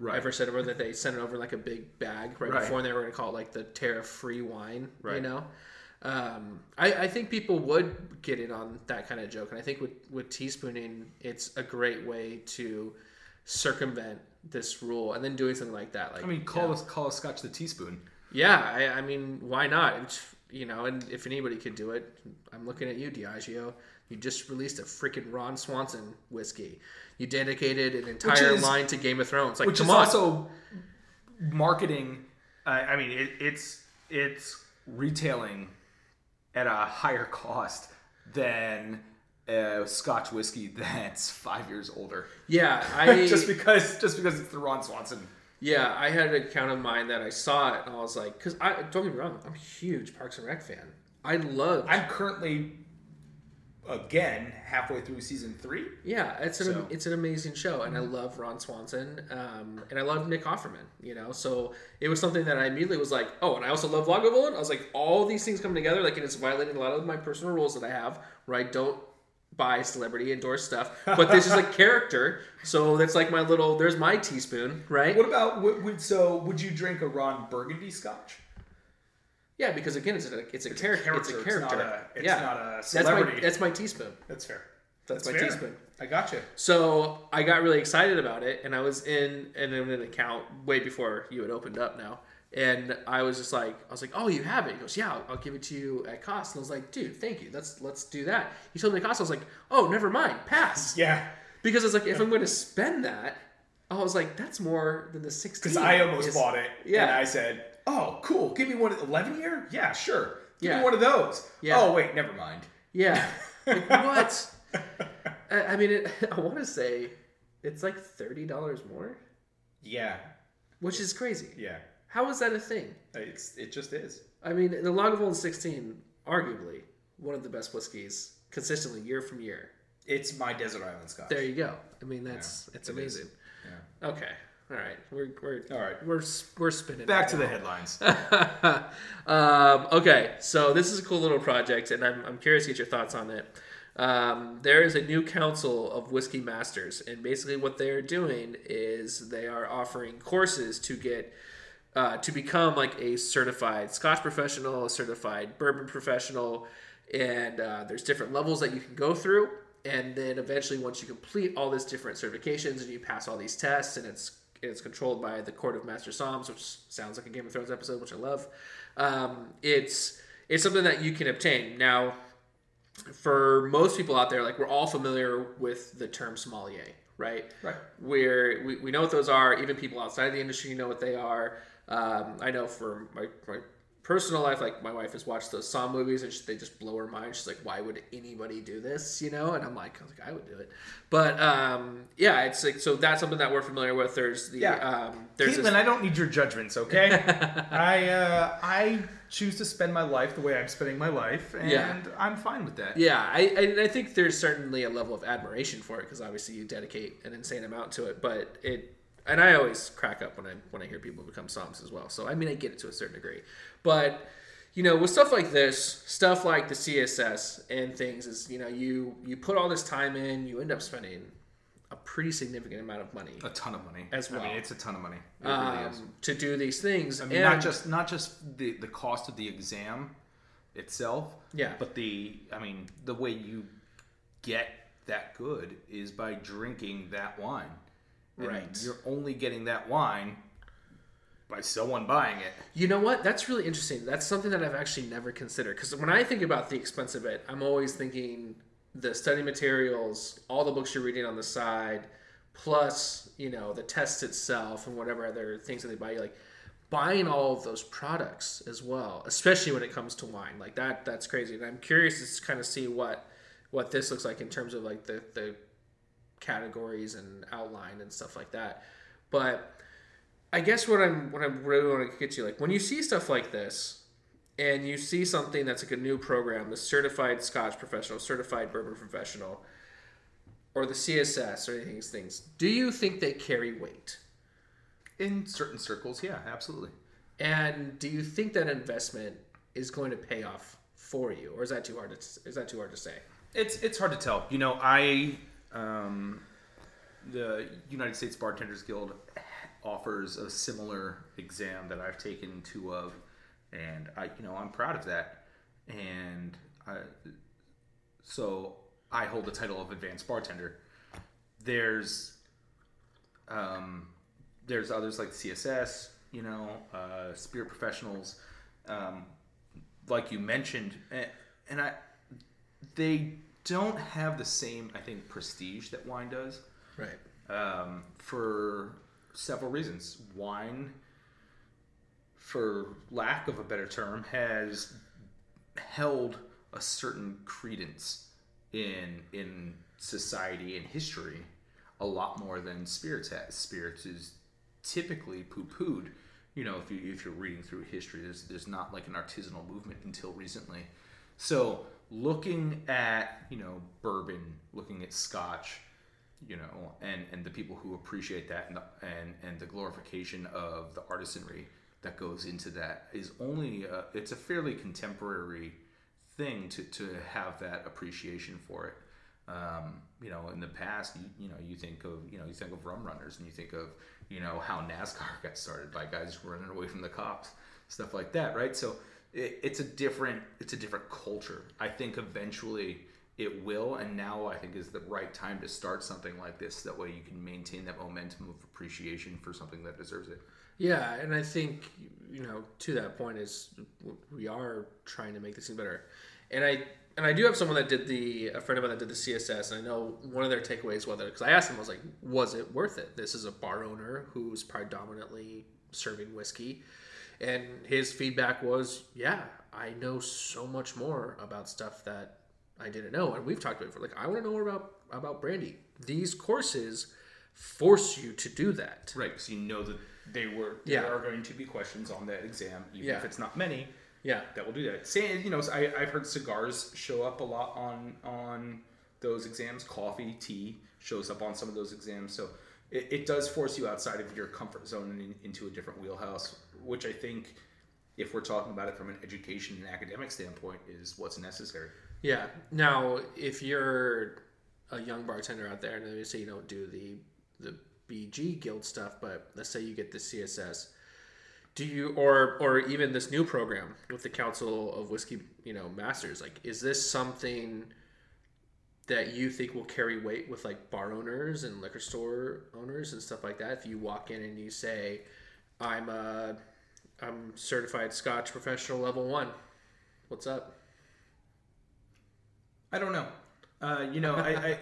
Right. ever sent over that they sent it over in like a big bag right, Right. before and they were going to call it like the tariff free wine. You know, um, I, I think people would get in on that kind of joke, and I think with with teaspooning, it's a great way to circumvent this rule, and then doing something like that. Like I mean, you call know, us call a scotch the teaspoon. yeah, I, I mean, why not? It's, you know, and if anybody could do it, I'm looking at you, Diageo. You just released a freaking Ron Swanson whiskey. You dedicated an entire is- line to Game of Thrones. Like, which is on. also marketing. Uh, I mean, it, it's it's retailing at a higher cost than a Scotch whiskey that's five years older. yeah, I just because just because it's the Ron Swanson. yeah, I had an account of mine that I saw it, and I was like, because I don't get me wrong, I'm a huge Parks and Rec fan. I love. I'm currently again halfway through season three. Yeah, it's an So- it's an amazing show, and I love Ron Swanson, um, and I love Nick Offerman. You know, so it was something that I immediately was like, oh, and I also love Lagavulin. I was like, all these things coming together, like, and it's violating a lot of my personal rules that I have, where I don't buy celebrity endorsed stuff, but this is like character, so that's like my little. There's my teaspoon, right? What about would so? Would you drink a Ron Burgundy Scotch? Yeah, because again, it's a it's a, character. It's a It's character. not a, it's yeah, not a that's my that's my teaspoon. That's fair. That's, my fair. teaspoon. I got you. So I got really excited about it, and I was in in an account way before you had opened up now, and I was just like, I was like, oh, you have it? He goes, yeah, I'll, I'll give it to you at cost. And I was like, dude, thank you. Let's let's do that. He told me the cost. I was like, oh, never mind, pass. Yeah, Because I was like, if I'm going to spend that, I was like, that's more than the sixteen. because I almost is- bought it. Yeah. and I said, "Oh, cool. Give me one of the eleven year. Yeah, sure. Give Yeah. me one of those. Yeah. Oh, wait, never mind. Yeah. Like, what? I, I mean, it, I want to say it's like thirty dollars more, Yeah, which is crazy. yeah. How is that a thing? It's it just is. I mean, the Lagavulin 16, arguably one of the best whiskeys consistently year from year. It's my desert island Scotch. There you go. I mean, that's it's it amazing. Yeah. Okay, all right, we're we're All right. we're we're spinning Back to the headlines. um, okay, so this is a cool little project, and I'm, I'm curious to get your thoughts on it. Um, there is a new council of whiskey masters, and basically what they are doing is they are offering courses to get uh, to become like a certified Scotch professional, a certified bourbon professional, and uh, there's different levels that you can go through. And then eventually, once you complete all these different certifications and you pass all these tests, and it's it's controlled by the Court of Master Somms, which sounds like a Game of Thrones episode, which I love. Um, it's it's something that you can obtain now. For most people out there, like we're all familiar with the term sommelier, right? Right. Where we, we know what those are. Even people outside of the industry know what they are. Um, I know for my, my personal life, like my wife has watched those Somm movies and she, they just blow her mind. She's like, why would anybody do this? You know? And I'm like, I was like, I would do it. But um, yeah, it's like, so that's something that we're familiar with. There's the, Yeah. um, there's Caitlin, this, I don't need your judgments, okay? I uh, I choose to spend my life the way I'm spending my life, and Yeah. I'm fine with that. Yeah, I, I, I think there's certainly a level of admiration for it because obviously you dedicate an insane amount to it. But it, and I always crack up when I when I hear people become somms as well. So I mean, I get it to a certain degree. But you know, with stuff like this, stuff like the CSS and things, is you know, you you put all this time in, you end up spending a pretty significant amount of money A ton of money. As well. I mean, it's a ton of money. Really um, to do these things. I mean, not just not just the the cost of the exam itself. Yeah. But the I mean, the way you get that good is by drinking that wine. And Right. You're only getting that wine by someone buying it. You know what? That's really interesting. That's something that I've actually never considered. Because when I think about the expense of it, I'm always thinking the study materials, all the books you're reading on the side, plus you know the test itself and whatever other things that they buy you. Like buying all of those products as well, especially when it comes to wine. Like that, that's crazy. And I'm curious to kind of see what what this looks like in terms of like the the categories and outline and stuff like that. But I guess what I'm what I really want to get to, like when you see stuff like this, and you see something that's like a new program, the Certified Scotch Professional, Certified Bourbon Professional, or the CSS or any of these things, do you think they carry weight? In certain circles, yeah, absolutely. And do you think that investment is going to pay off for you, or is that too hard to is that too hard to say? It's it's hard to tell. You know, I um, the United States Bartenders Guild offers a similar exam that I've taken two of, and I you know I'm proud of that, and I, so I hold the title of advanced bartender. There's um, there's others like CSS, you know, uh, spirit professionals, um, like you mentioned, and, and I they don't have the same I think prestige that wine does Right. um, for several reasons. Wine, for lack of a better term, has held a certain credence in in society and history a lot more than spirits has. Spirits is typically poo-pooed. You know, if you if you're reading through history, there's there's not like an artisanal movement until recently. So looking at you know bourbon, looking at Scotch, you know, and and the people who appreciate that and the, and and the glorification of the artisanry that goes into that is only a, it's a fairly contemporary thing to to have that appreciation for it. Um, you know, in the past, you, you know, you think of you know you think of rum runners and you think of you know how NASCAR got started by guys running away from the cops, stuff like that, right? So it, it's a different it's a different culture. I think eventually it will and now i think is the right time to start something like this that way you can maintain that momentum of appreciation for something that deserves it Yeah, and I think you know to that point is we are trying to make this thing better, and I and I do have someone that did the a friend of mine that did the CSS, and I know one of their takeaways was because I asked him I was like, was it worth it? This is a bar owner who's predominantly serving whiskey, and his feedback was, yeah, I know so much more about stuff that I didn't know, and we've talked about it. Like I want to know more about about brandy. These courses force you to do that. right because you know that they were Yeah. there are going to be questions on that exam even Yeah. if it's not many Yeah. that will do that say you know I, i've heard cigars show up a lot on on those exams coffee tea shows up on some of those exams so it, it does force you outside of your comfort zone and in, into a different wheelhouse which i think if we're talking about it from an education and academic standpoint is what's necessary Yeah. Now, if you're a young bartender out there, and let me say you don't do the the BG Guild stuff, but let's say you get the CSS, do you or or even this new program with the Council of Whiskey, you know, Masters? Like, is this something that you think will carry weight with like bar owners and liquor store owners and stuff like that? If you walk in and you say, "I'm a I'm certified Scotch professional level one," what's up? I don't know. Uh, you know, I, I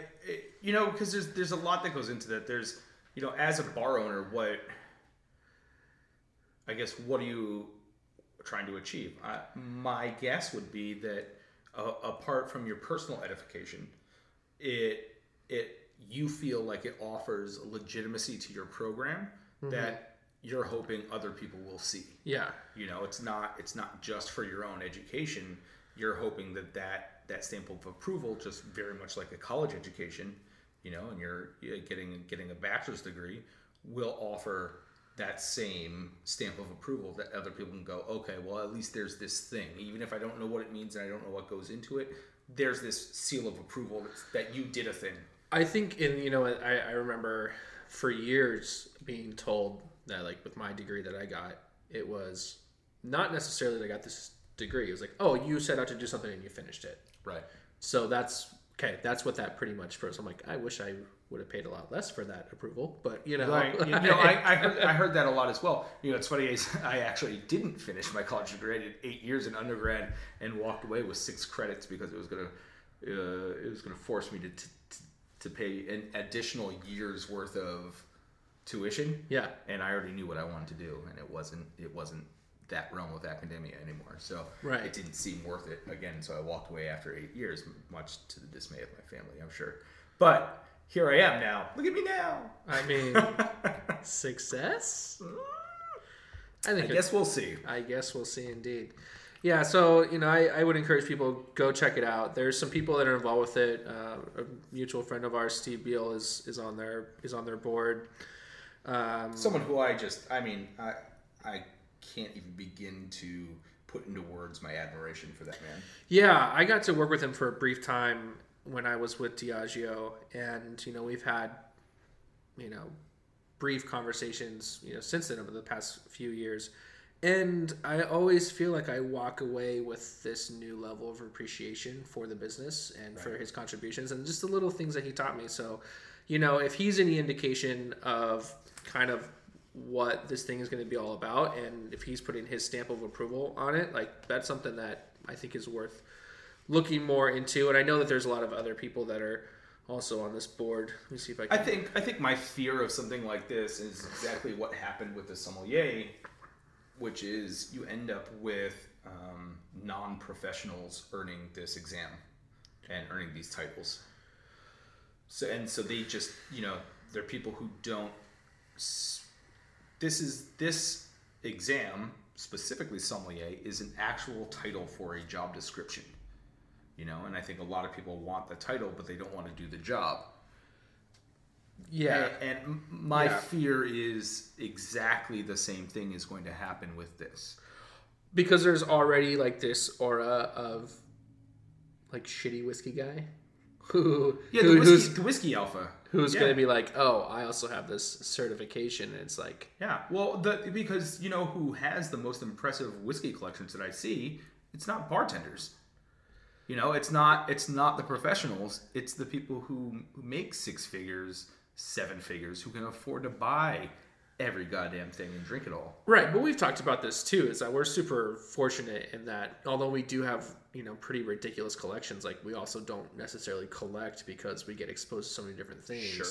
you know, because there's there's a lot that goes into that. There's, you know, as a bar owner, what I guess what are you trying to achieve? Uh, my guess would be that uh, apart from your personal edification, it it you feel like it offers legitimacy to your program that you're hoping other people will see. Yeah. you know it's not it's not just for your own education. You're hoping that that that stamp of approval just very much like a college education you know and you're getting getting a bachelor's degree will offer that same stamp of approval that other people can go okay well at least there's this thing. Even if i don't know what it means and i don't know what goes into it there's this seal of approval that you did a thing. I think in you know I, I remember for years being told that like with my degree that I got it was not necessarily that I got this degree it was like oh you set out to do something and you finished it right so that's okay that's what that pretty much proves I'm like I wish I would have paid a lot less for that approval but you know Right. You know, I, I, heard, I heard that a lot as well. You know, it's funny. is I actually didn't finish my college degree. I did eight years in undergrad and walked away with six credits because it was gonna uh, it was gonna force me to, to to pay an additional year's worth of tuition. yeah And I already knew what I wanted to do, and it wasn't it wasn't that realm of academia anymore. So Right. it didn't seem worth it again. So I walked away after eight years, much to the dismay of my family, I'm sure. But here I am now. Look at me now. I mean success I I think it- guess we'll see. I guess we'll see indeed. Yeah, so you know, I, I would encourage people go check it out. There's some people that are involved with it. Uh, a mutual friend of ours, Steve Beal, is is on their is on their board. Um, Someone who I just, I mean, I, I can't even begin to put into words my admiration for that man. Yeah, I got to work with him for a brief time when I was with Diageo, and you know we've had, you know, brief conversations, you know, since then over the past few years, and I always feel like I walk away with this new level of appreciation for the business and for his contributions and just the little things that he taught me. So, you know, if he's any indication of kind of what this thing is going to be all about and if he's putting his stamp of approval on it like that's something that i think is worth looking more into and i know that there's a lot of other people that are also on this board let me see if i can I think I think my fear of something like this is exactly what happened with the sommelier, which is you end up with um, non-professionals earning this exam and earning these titles. So and so they just you know they're people who don't. This is this exam specifically sommelier is an actual title for a job description. You know, and I think a lot of people want the title, but they don't want to do the job. yeah And, and my Yeah. fear is exactly the same thing is going to happen with this. because there's already like this aura of like shitty whiskey guy who, Yeah, who the whiskey, who's the whiskey alpha. who's yeah. going to be like oh i also have this certification and it's like Yeah, well, the because you know who has the most impressive whiskey collections that I see, it's not bartenders. You know, it's not it's not the professionals. It's the people who, who make six figures, seven figures, who can afford to buy every goddamn thing and drink it all. Right, but we've talked about this too. Is that we're super fortunate in that although we do have you know pretty ridiculous collections, like we also don't necessarily collect because we get exposed to so many different things. Sure.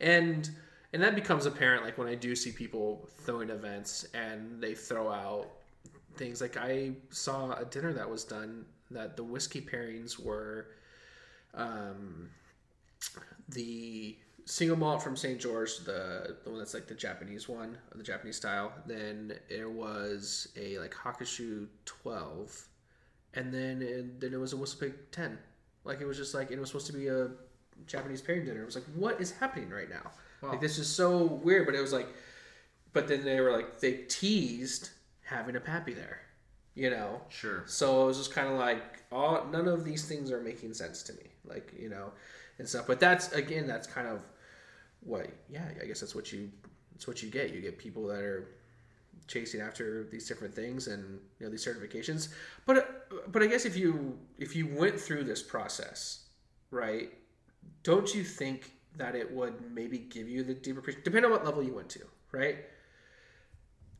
And and that becomes apparent like when I do see people throwing events and they throw out things like I saw a dinner that was done that the whiskey pairings were um, the single malt from St. George, the the one that's like the Japanese one, the Japanese style. Then there was a like Hakushu twelve, and then it, then it was a WhistlePig ten. Like it was just like it was supposed to be a Japanese pairing dinner. It was like, what is happening right now? Like this is so weird. But it was like, but then they were like they teased having a pappy there, you know. Sure. So it was just kind of like, all none of these things are making sense to me, like you know, and stuff. But that's again, that's kind of what, yeah, I guess that's what you, that's what you get. You get people that are chasing after these different things and you know these certifications. But but I guess if you if you went through this process, right? Don't you think that it would maybe give you the deeper appreciation, depending on what level you went to, right?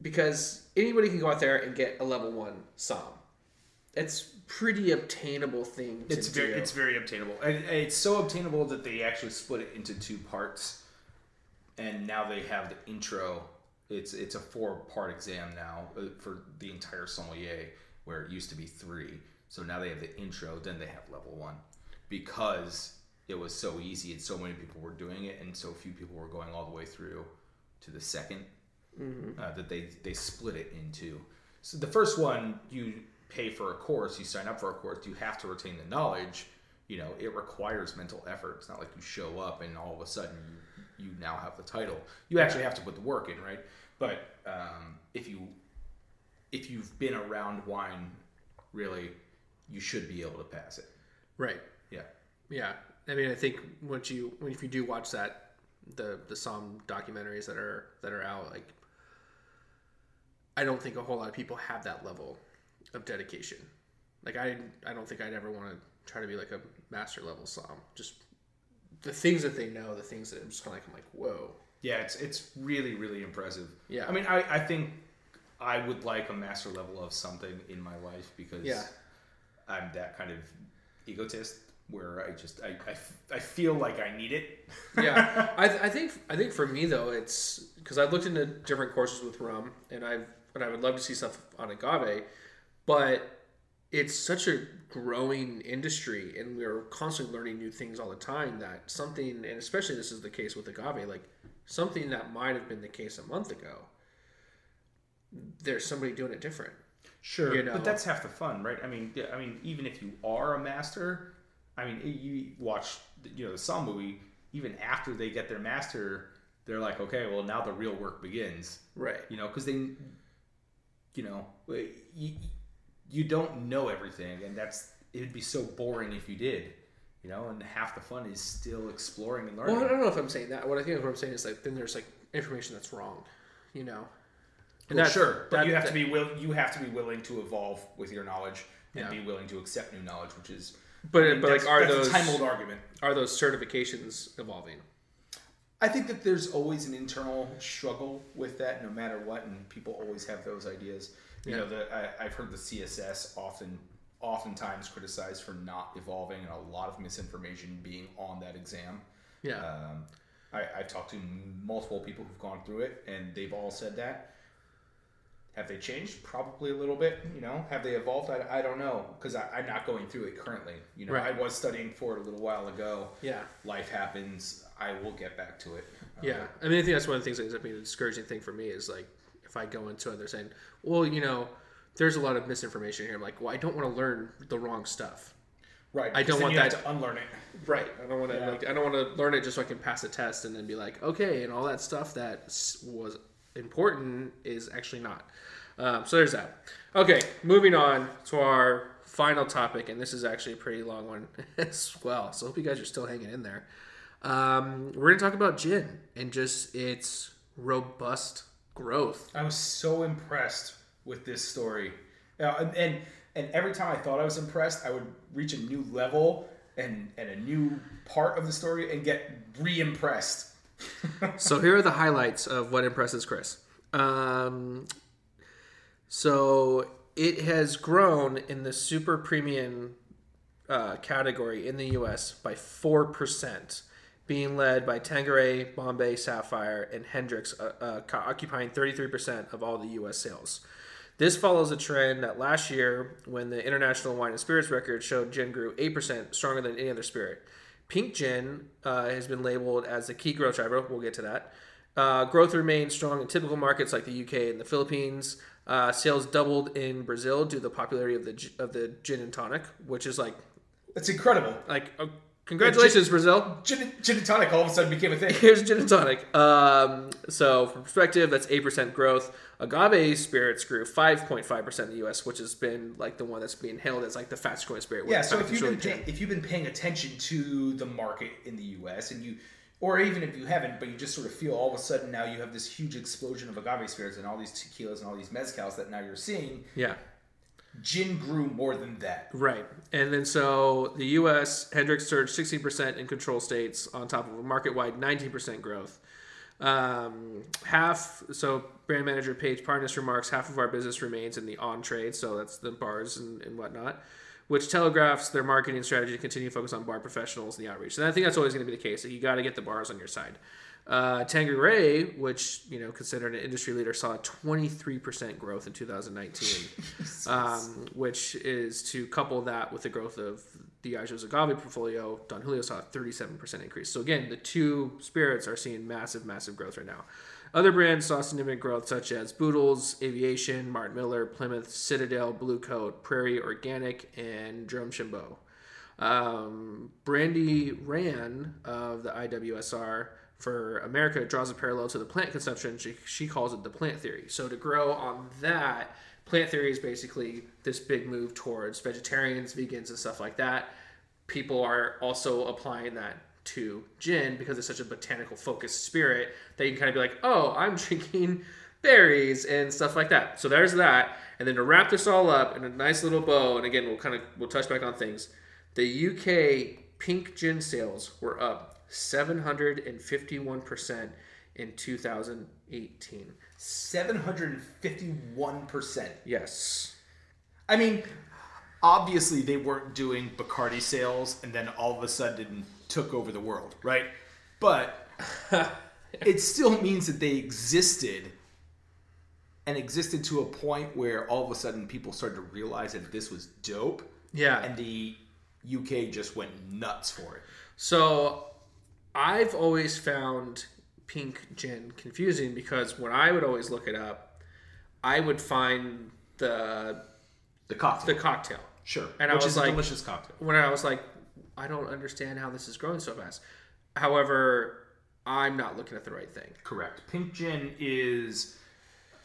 Because anybody can go out there and get a level one somm. It's pretty obtainable thing to It's do. very it's very obtainable, and it's so obtainable that they actually split it into two parts, and now they have the intro. It's it's a four part exam now uh, for the entire sommelier, where it used to be three. So now they have the intro, then they have level one, because it was so easy and so many people were doing it, and so few people were going all the way through to the 2nd uh, that they they split it into. So the first one you pay for a course, you sign up for a course, you have to retain the knowledge. You know, it requires mental effort. It's not like you show up and all of a sudden you, you now have the title. You actually have to put the work in, right? But um, if you if you've been around wine, really, you should be able to pass it. right. Yeah. Yeah, I mean, I think once you if you do watch that the the Somm documentaries that are that are out, like I don't think a whole lot of people have that level of dedication. Like I I don't think I'd ever want to try to be like a master level Somm. Just the things that they know, the things that I'm just kind of like I'm like whoa. Yeah, it's it's really really impressive. Yeah. I mean, I I think I would like a master level of something in my life because Yeah. I'm that kind of egotist where I just I I feel like I need it. yeah, I, I think I think for me though, it's because I've looked into different courses with rum, and I've and I would love to see stuff on agave, but it's such a growing industry, and we're constantly learning new things all the time. That something, and especially this is the case with agave, like something that might have been the case a month ago. There's somebody doing it different. Sure, You know? but that's half the fun, right? I mean, I mean, even if you are a master, I mean, you watch, you know, the Somm movie. Even after they get their master, they're like, okay, well now the real work begins. Right. You know, because they, you know, you, you don't know everything, and that's it'd be so boring if you did. You know, and half the fun is still exploring and learning. Well, I don't know if I'm saying that. What I think what I'm saying is like then there's like information that's wrong. You know. And well, sure, but that, you have that, to be will you have to be willing to evolve with your knowledge and Yeah. be willing to accept new knowledge, which is But I mean, but like are those time old argument. are those certifications evolving? I think that there's always an internal struggle with that, no matter what, and people always have those ideas. You Yeah. know, the, I, I've heard the CSS often, oftentimes criticized for not evolving, and a lot of misinformation being on that exam. Yeah. Um, I, I've talked to multiple people who've gone through it, and they've all said that. Have they changed? Probably a little bit. You know, have they evolved? I, I don't know because I'm not going through it currently. You know, Right. I was studying for it a little while ago. yeah. Life happens. I will get back to it. Uh, Yeah, I mean, I think that's one of the things that ends up being a discouraging thing for me is like if I go into it, they're saying, "Well, you know, there's a lot of misinformation here." I'm like, "Well, I don't want to learn the wrong stuff." Right. I don't want that- to unlearn it. Right. I don't want to Yeah. like I don't want to learn it just so I can pass a test and then be like, "Okay," and all that stuff that was important is actually not. Um, so there's that. Okay, moving on to our final topic, and this is actually a pretty long one as well. So I hope you guys are still hanging in there. Um, we're going to talk about gin and just its robust growth. I was so impressed with this story, uh, and, and and every time I thought I was impressed, I would reach a new level and and a new part of the story and get re-impressed. so here are the highlights of what impresses Chris. Um, so it has grown in the super premium uh, category in the U.S. by four percent, being led by Tanqueray, Bombay, Sapphire, and Hendrick's, uh, uh, occupying thirty-three percent of all the U.S. sales. This follows a trend that last year, when the International Wine and Spirits record showed gin grew 8%, stronger than any other spirit. Pink gin uh, has been labeled as the key growth driver. We'll get to that. Uh, growth remains strong in typical markets like the UK and the Philippines. Uh, sales doubled in Brazil due to the popularity of the of the gin and tonic, which is like it's incredible. like congratulations Brazil. Gin, gin and tonic all of a sudden became a thing. Here's gin and tonic. Um, so, for perspective, that's 8% growth. Agave spirits grew 5.5% in the US, which has been like the one that's being hailed as like the fastest growing spirit. Yeah, so if you've been pay, if you've been paying attention to the market in the U.S. and you, or even if you haven't, but you just sort of feel all of a sudden now you have this huge explosion of agave spirits and all these tequilas and all these mezcals that now you're seeing. Yeah, Gin grew more than that. right. And then so the US, Hendrick's surged 16% in control states on top of a market wide 19% growth. Um, half, so brand manager Paige Parnas remarks, half of our business remains in the on trade, so that's the bars and, and whatnot, which telegraphs their marketing strategy to continue to focus on bar professionals and the outreach. And I think that's always going to be the case. That you got to get the bars on your side. Uh, Tanqueray, which you know considered an industry leader, saw a 23% growth in 2019, um, which is to couple that with the growth of Diageo's agave portfolio. Don Julio saw a 37% increase. So again, the two spirits are seeing massive, massive growth right now. Other brands saw significant growth, such as Boodles, Aviation, Martin Miller, Plymouth, Citadelle, Blue Coat, Prairie Organic, and Drumshanbo. Um, Brandy Rand of the IWSR for America draws a parallel to the plant consumption. She, she calls it the plant theory. So to grow on that, plant theory is basically this big move towards vegetarians, vegans, and stuff like that. People are also applying that to gin because it's such a botanical focused spirit that you can kind of be like, oh, I'm drinking berries and stuff like that. So there's that. And then to wrap this all up in a nice little bow, and again, we'll kind of we'll touch back on things. The UK pink gin sales were up 751% in 2018. 751%. Yes. I mean, obviously they weren't doing Bacardi sales and then all of a sudden took over the world, right? But it still means that they existed and existed to a point where all of a sudden people started to realize that this was dope Yeah. and the UK just went nuts for it. So I've always found pink gin confusing because when I would always look it up, I would find the The cocktail. the cocktail. sure. And I was is a like- delicious cocktail. When I was like, I don't understand how this is growing so fast. However, I'm not looking at the right thing. Correct. Pink gin is,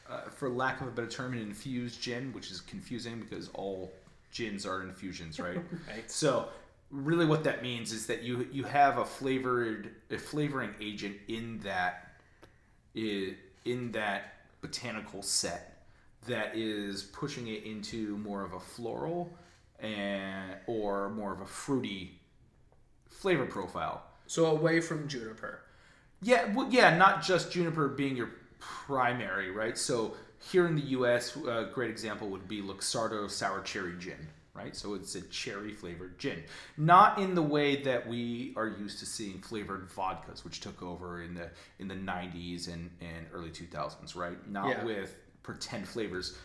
uh, for lack of a better term, an infused gin, which is confusing because all gins are infusions, right? Right. So, really, what that means is that you you have a flavored a flavoring agent in that in that botanical set that is pushing it into more of a floral and or more of a fruity flavor profile. So away from juniper. Yeah, well, yeah, not just juniper being your primary, right? So here in the U.S., a great example would be Luxardo Sour Cherry Gin, right? So it's a cherry flavored gin, not in the way that we are used to seeing flavored vodkas, which took over in the in the '90s and and early 2000s, right? Not Yeah. with pretend flavors.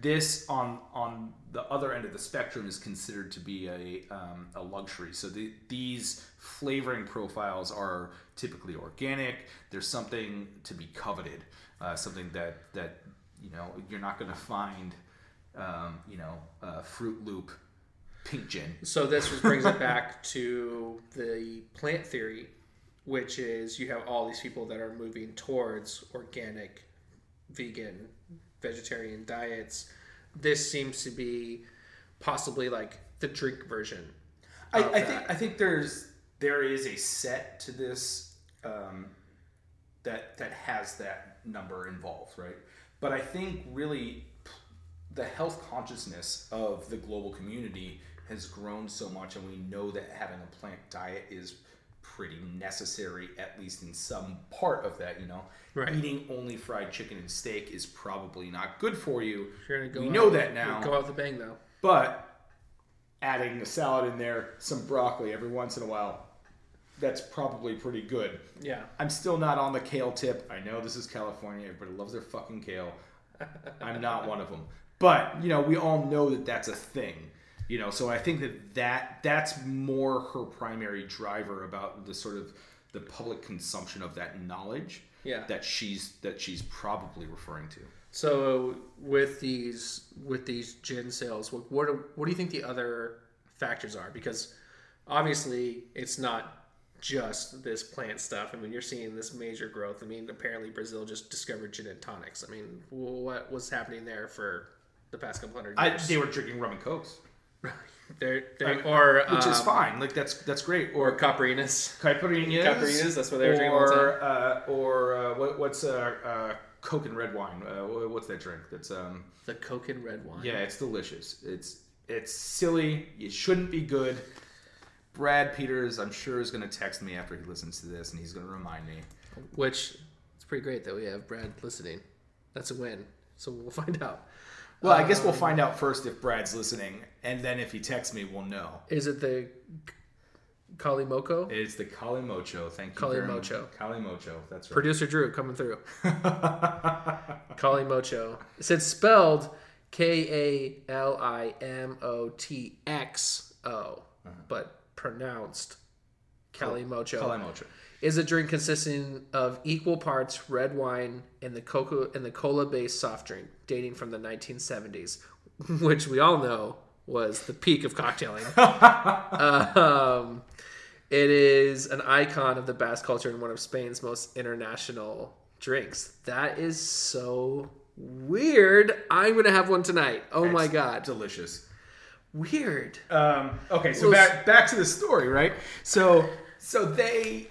This on on the other end of the spectrum is considered to be a um, a luxury. So the, these flavoring profiles are typically organic. There's something to be coveted, uh, something that that you know you're not going to find, um, you know, uh, Fruit Loop pink gin. So this just brings it back to the plant theory, which is you have all these people that are moving towards organic, vegan, vegetarian diets. This seems to be possibly like the drink version. I, I think I think there's there is a set to this um, that that has that number involved, right? But I think really the health consciousness of the global community has grown so much, and we know that having a plant diet is pretty necessary, at least in some part of that. You know, Right. eating only fried chicken and steak is probably not good for you. Go we out- know that now. Go out the bang though. But adding a salad in there, some broccoli every once in a while, that's probably pretty good. Yeah. I'm still not on the kale tip. I know this is California. Everybody loves their fucking kale. I'm not one of them. But, you know, we all know that that's a thing. You know, so I think that, that that's more her primary driver about the sort of the public consumption of that knowledge Yeah. that she's that she's probably referring to. So with these with these gin sales, what what, are, what do you think the other factors are? Because obviously it's not just this plant stuff. I mean, you're seeing this major growth. I mean, apparently Brazil just discovered gin and tonics. I mean, what was happening there for the past couple hundred I, they were drinking rum and cokes, they're, they're, or which is um, fine. Like that's that's great. Or caipirinhas. caipirinhas. Caipirinhas, that's what they were drinking all the Or uh, or uh, what, what's uh, uh, Coke and red wine? Uh, what's that drink? That's um The Coke and red wine. yeah, it's delicious. It's it's silly. It shouldn't be good. Brad Peters, I'm sure, is going to text me after he listens to this, and he's going to remind me. Which it's pretty great that we have Brad listening. That's a win. So we'll find out. Well, I guess we'll um, find out first if Brad's listening, and then if he texts me, we'll know. Is it the Kali Moko? It's the Kali Mocho. Thank you. Kali very much. Mocho. Kali Mocho. That's right. Producer Drew coming through. Kali Mocho. It said spelled K A L I M O T X O, uh-huh. but pronounced Kali Mocho. Kali Mocho. Is a drink consisting of equal parts red wine and the cocoa and the cola based soft drink dating from the 1970s, which we all know was the peak of cocktailing. um, it is an icon of the Basque culture and one of Spain's most international drinks. That is so weird. I'm gonna have one tonight. Oh my god, Delicious. weird. Um, okay, so Well, back back to the story, right? So so they,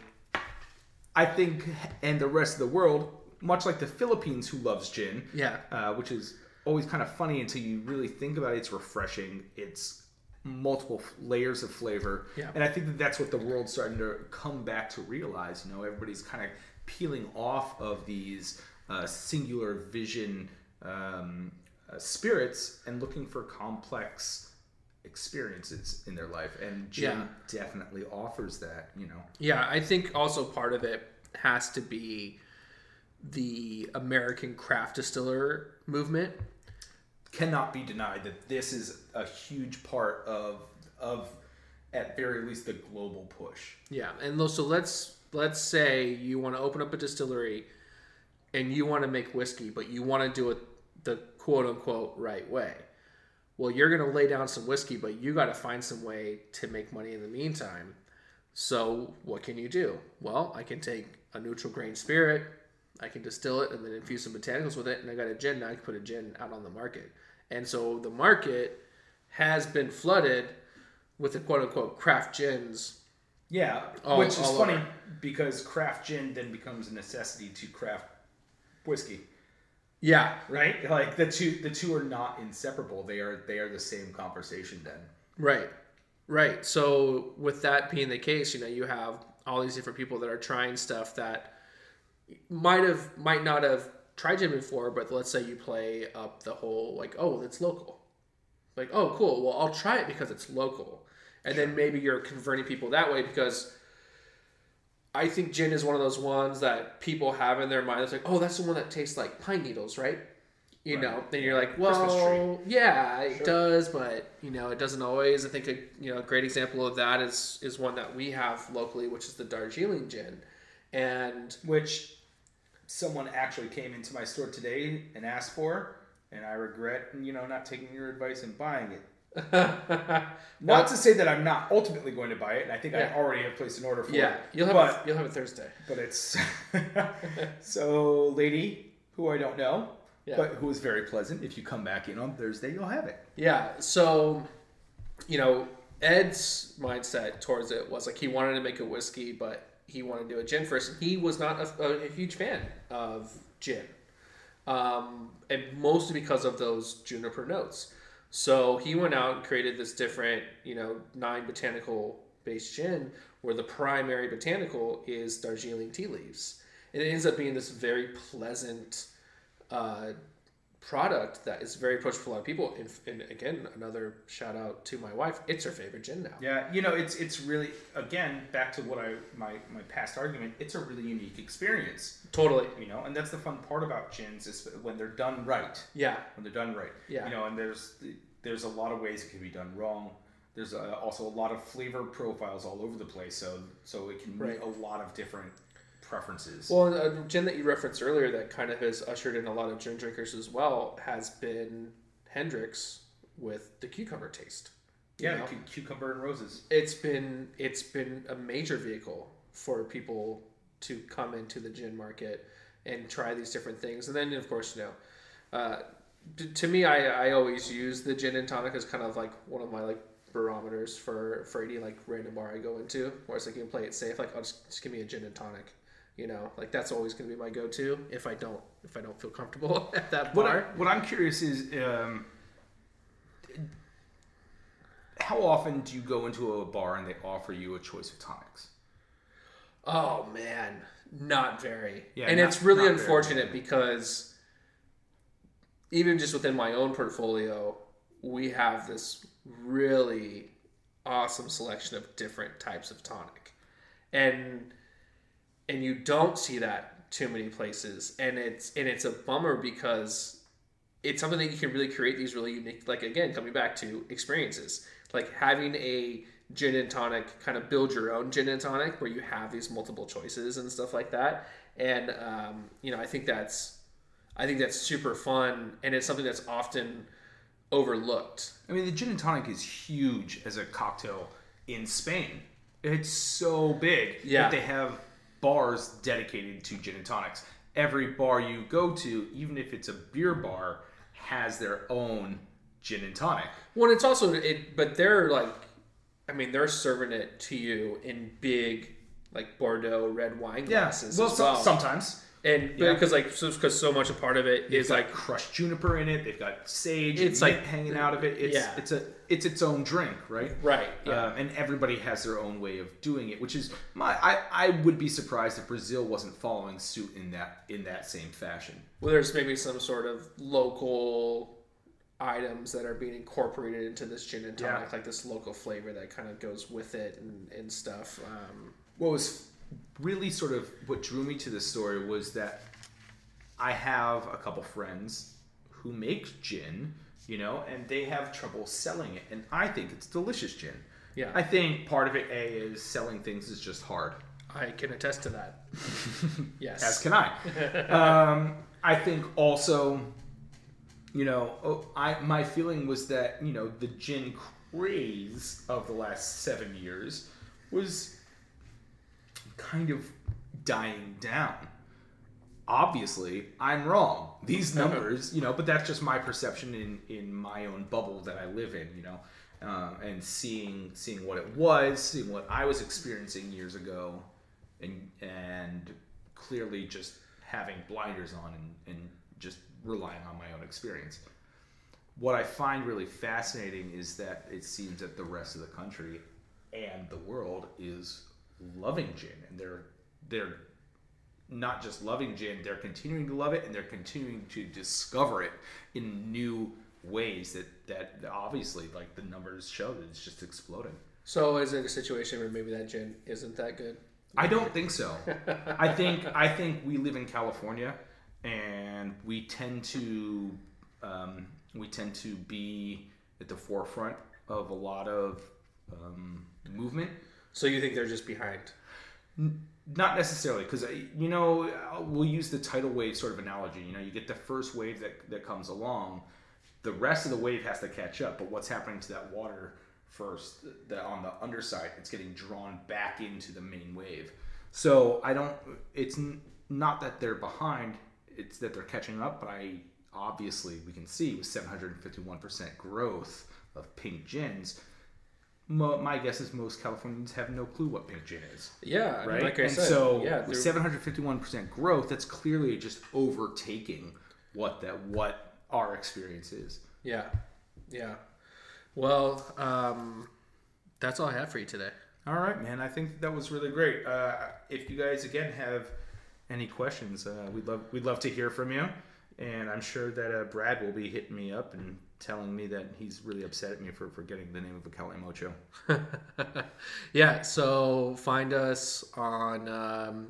I think, and the rest of the world, much like the Philippines, who loves gin, Yeah. uh, which is always kind of funny until you really think about it. It's refreshing. It's multiple f- layers of flavor, Yeah. and I think that that's what the world's starting to come back to realize. You know, everybody's kind of peeling off of these uh, singular vision um, uh, spirits and looking for complex experiences in their life and gin Yeah. definitely offers that you know Yeah, I think also part of it has to be the American craft distiller movement. cannot be denied that this is a huge part of of at very least the global push Yeah, and so let's let's say you want to open up a distillery and you want to make whiskey, but you want to do it the quote unquote right way. Well, you're going to lay down some whiskey, but you got to find some way to make money in the meantime. So, what can you do? Well, I can take a neutral grain spirit. I can distill it and then infuse some botanicals with it, and I got a gin. Now I can put a gin out on the market, and so the market has been flooded with the quote unquote craft gins. Yeah, All- which is funny over. because craft gin then becomes a necessity to craft whiskey, Yeah, right? Like the two, the two are not inseparable. They are, they are the same conversation. Then, Right. Right. So with that being the case, you know, you have all these different people that are trying stuff that might have might not have tried gin before, but let's say you play up the whole like, oh, it's local. Like, oh cool, well I'll try it because it's local. And then maybe you're converting people that way because I think gin is one of those ones that people have in their mind. It's like, oh, that's the one that tastes like pine needles, right? You Right. know, then you're like, well, yeah, it Sure. does, but you know, it doesn't always. I think a you know a great example of that is is one that we have locally, which is the Darjeeling gin, and which someone actually came into my store today and asked for, and I regret, you know, not taking your advice and buying it. Not to say that I'm not ultimately going to buy it, and I think Yeah. I already have placed an order for yeah, it. you'll have but it, you'll have it Thursday. but it's so lady who I don't know, Yeah. but who is very pleasant. If you come back in on Thursday, you'll have it. Yeah. So, you know, Ed's mindset towards it was like he wanted to make a whiskey, but he wanted to do a gin first. And he was not a, a, a huge fan of gin, um, and mostly because of those juniper notes. So he went out and created this different, you know, nine botanical based gin where the primary botanical is Darjeeling tea leaves. And it ends up being this very pleasant uh, product that is very approachable for a lot of people. And, and again, another shout out to my wife. It's her favorite gin now. Yeah, you know, it's it's really again back to what I my my past argument. It's a really unique experience, Totally. you know, and that's the fun part about gins is when they're done right. Yeah. when they're done right. Yeah. You know, and there's there's a lot of ways it can be done wrong. There's uh, also a lot of flavor profiles all over the place, so so it can meet Right. a lot of different preferences. Well, a gin that you referenced earlier that kind of has ushered in a lot of gin drinkers as well has been Hendrick's with the cucumber taste. yeah, know? cu- cucumber and roses. it's been it's been a major vehicle for people to come into the gin market and try these different things and then of course you know uh, to me I, I always use the gin and tonic as kind of like one of my like barometers for for any like random bar I go into where it's like you can play it safe like I'll just, just give me a gin and tonic you know like that's always going to be my go-to if I don't if I don't feel comfortable at that What, I, bar what I'm curious is, um, how often do you go into a bar and they offer you a choice of tonics? Oh man, not very. Yeah, and not- it's really not very. unfortunate because even just within my own portfolio, we have this really awesome selection of different types of tonic. And and you don't see that too many places and it's and it's a bummer because it's something that you can really create these really unique like again coming back to experiences like having a gin and tonic kind of build your own gin and tonic where you have these multiple choices and stuff like that and um, you know i think that's i think that's super fun and it's something that's often overlooked I mean, the gin and tonic is huge as a cocktail in Spain. It's so big Yeah. that they have bars dedicated to gin and tonics. Every bar you go to, even if it's a beer bar, has their own gin and tonic. Well, it's also it, but they're like, I mean, they're serving it to you in big, like Bordeaux red wine glasses well, as so- well. sometimes and yeah. because like because so much a part of it is It's like crushed juniper in it. They've got sage. It's like hanging out of it. It's Yeah. it's a it's its own drink, right? right, yeah, Um, and everybody has their own way of doing it, which is my I, I would be surprised if Brazil wasn't following suit in that in that same fashion. well, there's maybe some sort of local items that are being incorporated into this gin and tonic, Yeah. like this local flavor that kind of goes with it and, and stuff. Um, What was really sort of what drew me to this story was that I have a couple friends who make gin, you know, and they have trouble selling it, and I think it's delicious gin. Yeah. I think part of it a is selling things is just hard. I can attest to that. yes, as can I. um, I think also, you know, oh, I my feeling was that you know the gin craze of the last seven years was kind of dying down. Obviously, I'm wrong. These numbers, you know, but that's just my perception in in my own bubble that I live in, you know, um, and seeing seeing what it was, seeing what I was experiencing years ago, and and clearly just having blinders on and, and just relying on my own experience. What I find really fascinating is that it seems that the rest of the country and the world is loving gin, and they're they're not just loving gin, they're continuing to love it, and they're continuing to discover it in new ways that that obviously like the numbers show that it's just exploding. So is it a situation where maybe that gin isn't that good? I don't think so. I think I think we live in California, and we tend to um, we tend to be at the forefront of a lot of um, movement. So you think they're just behind? Not necessarily, because uh, you know uh, we'll use the tidal wave sort of analogy. You know, you get the first wave that that comes along, the rest of the wave has to catch up. But what's happening to that water first? That on the underside, it's getting drawn back into the main wave. So I don't. It's n- not that they're behind; it's that they're catching up. But I obviously we can see with 751% growth of pink gins. Mo- my guess is most Californians have no clue what pink gin is Yeah, right? like I and said, so yeah, with 751% growth, that's clearly just overtaking what that what our experience is. yeah, yeah. Well, um, that's all I have for you today. All right, man. I think that was really great. Uh, if you guys again have any questions, uh, we'd love we'd love to hear from you. And I'm sure that uh, Brad will be hitting me up and telling me that he's really upset at me for forgetting the name of a Kalimotxo. yeah, so find us on um,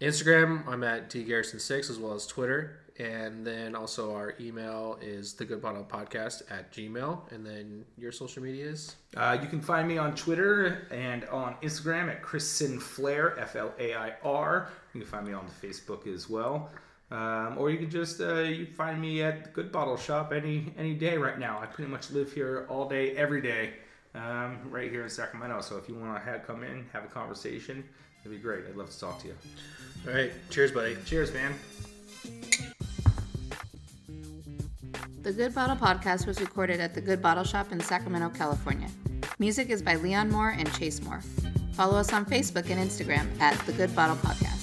Instagram. I'm at dgarrison6 as well as Twitter. And then also our email is the good bottle podcast at gmail. And then your social media is? Uh, you can find me on Twitter and on Instagram at Chrisson Flair, F L A I R. You can find me on Facebook as well. Um, or you can just uh, you find me at the Good Bottle Shop any any day right now. I pretty much live here all day, every day, um, right here in Sacramento. So if you want to have come in, have a conversation, it'd be great. I'd love to talk to you. All right. Cheers, buddy. Cheers, man. The Good Bottle podcast was recorded at the Good Bottle Shop in Sacramento, California. Music is by Leon Moore and Chase Moore. Follow us on Facebook and Instagram at The Good Bottle Podcast.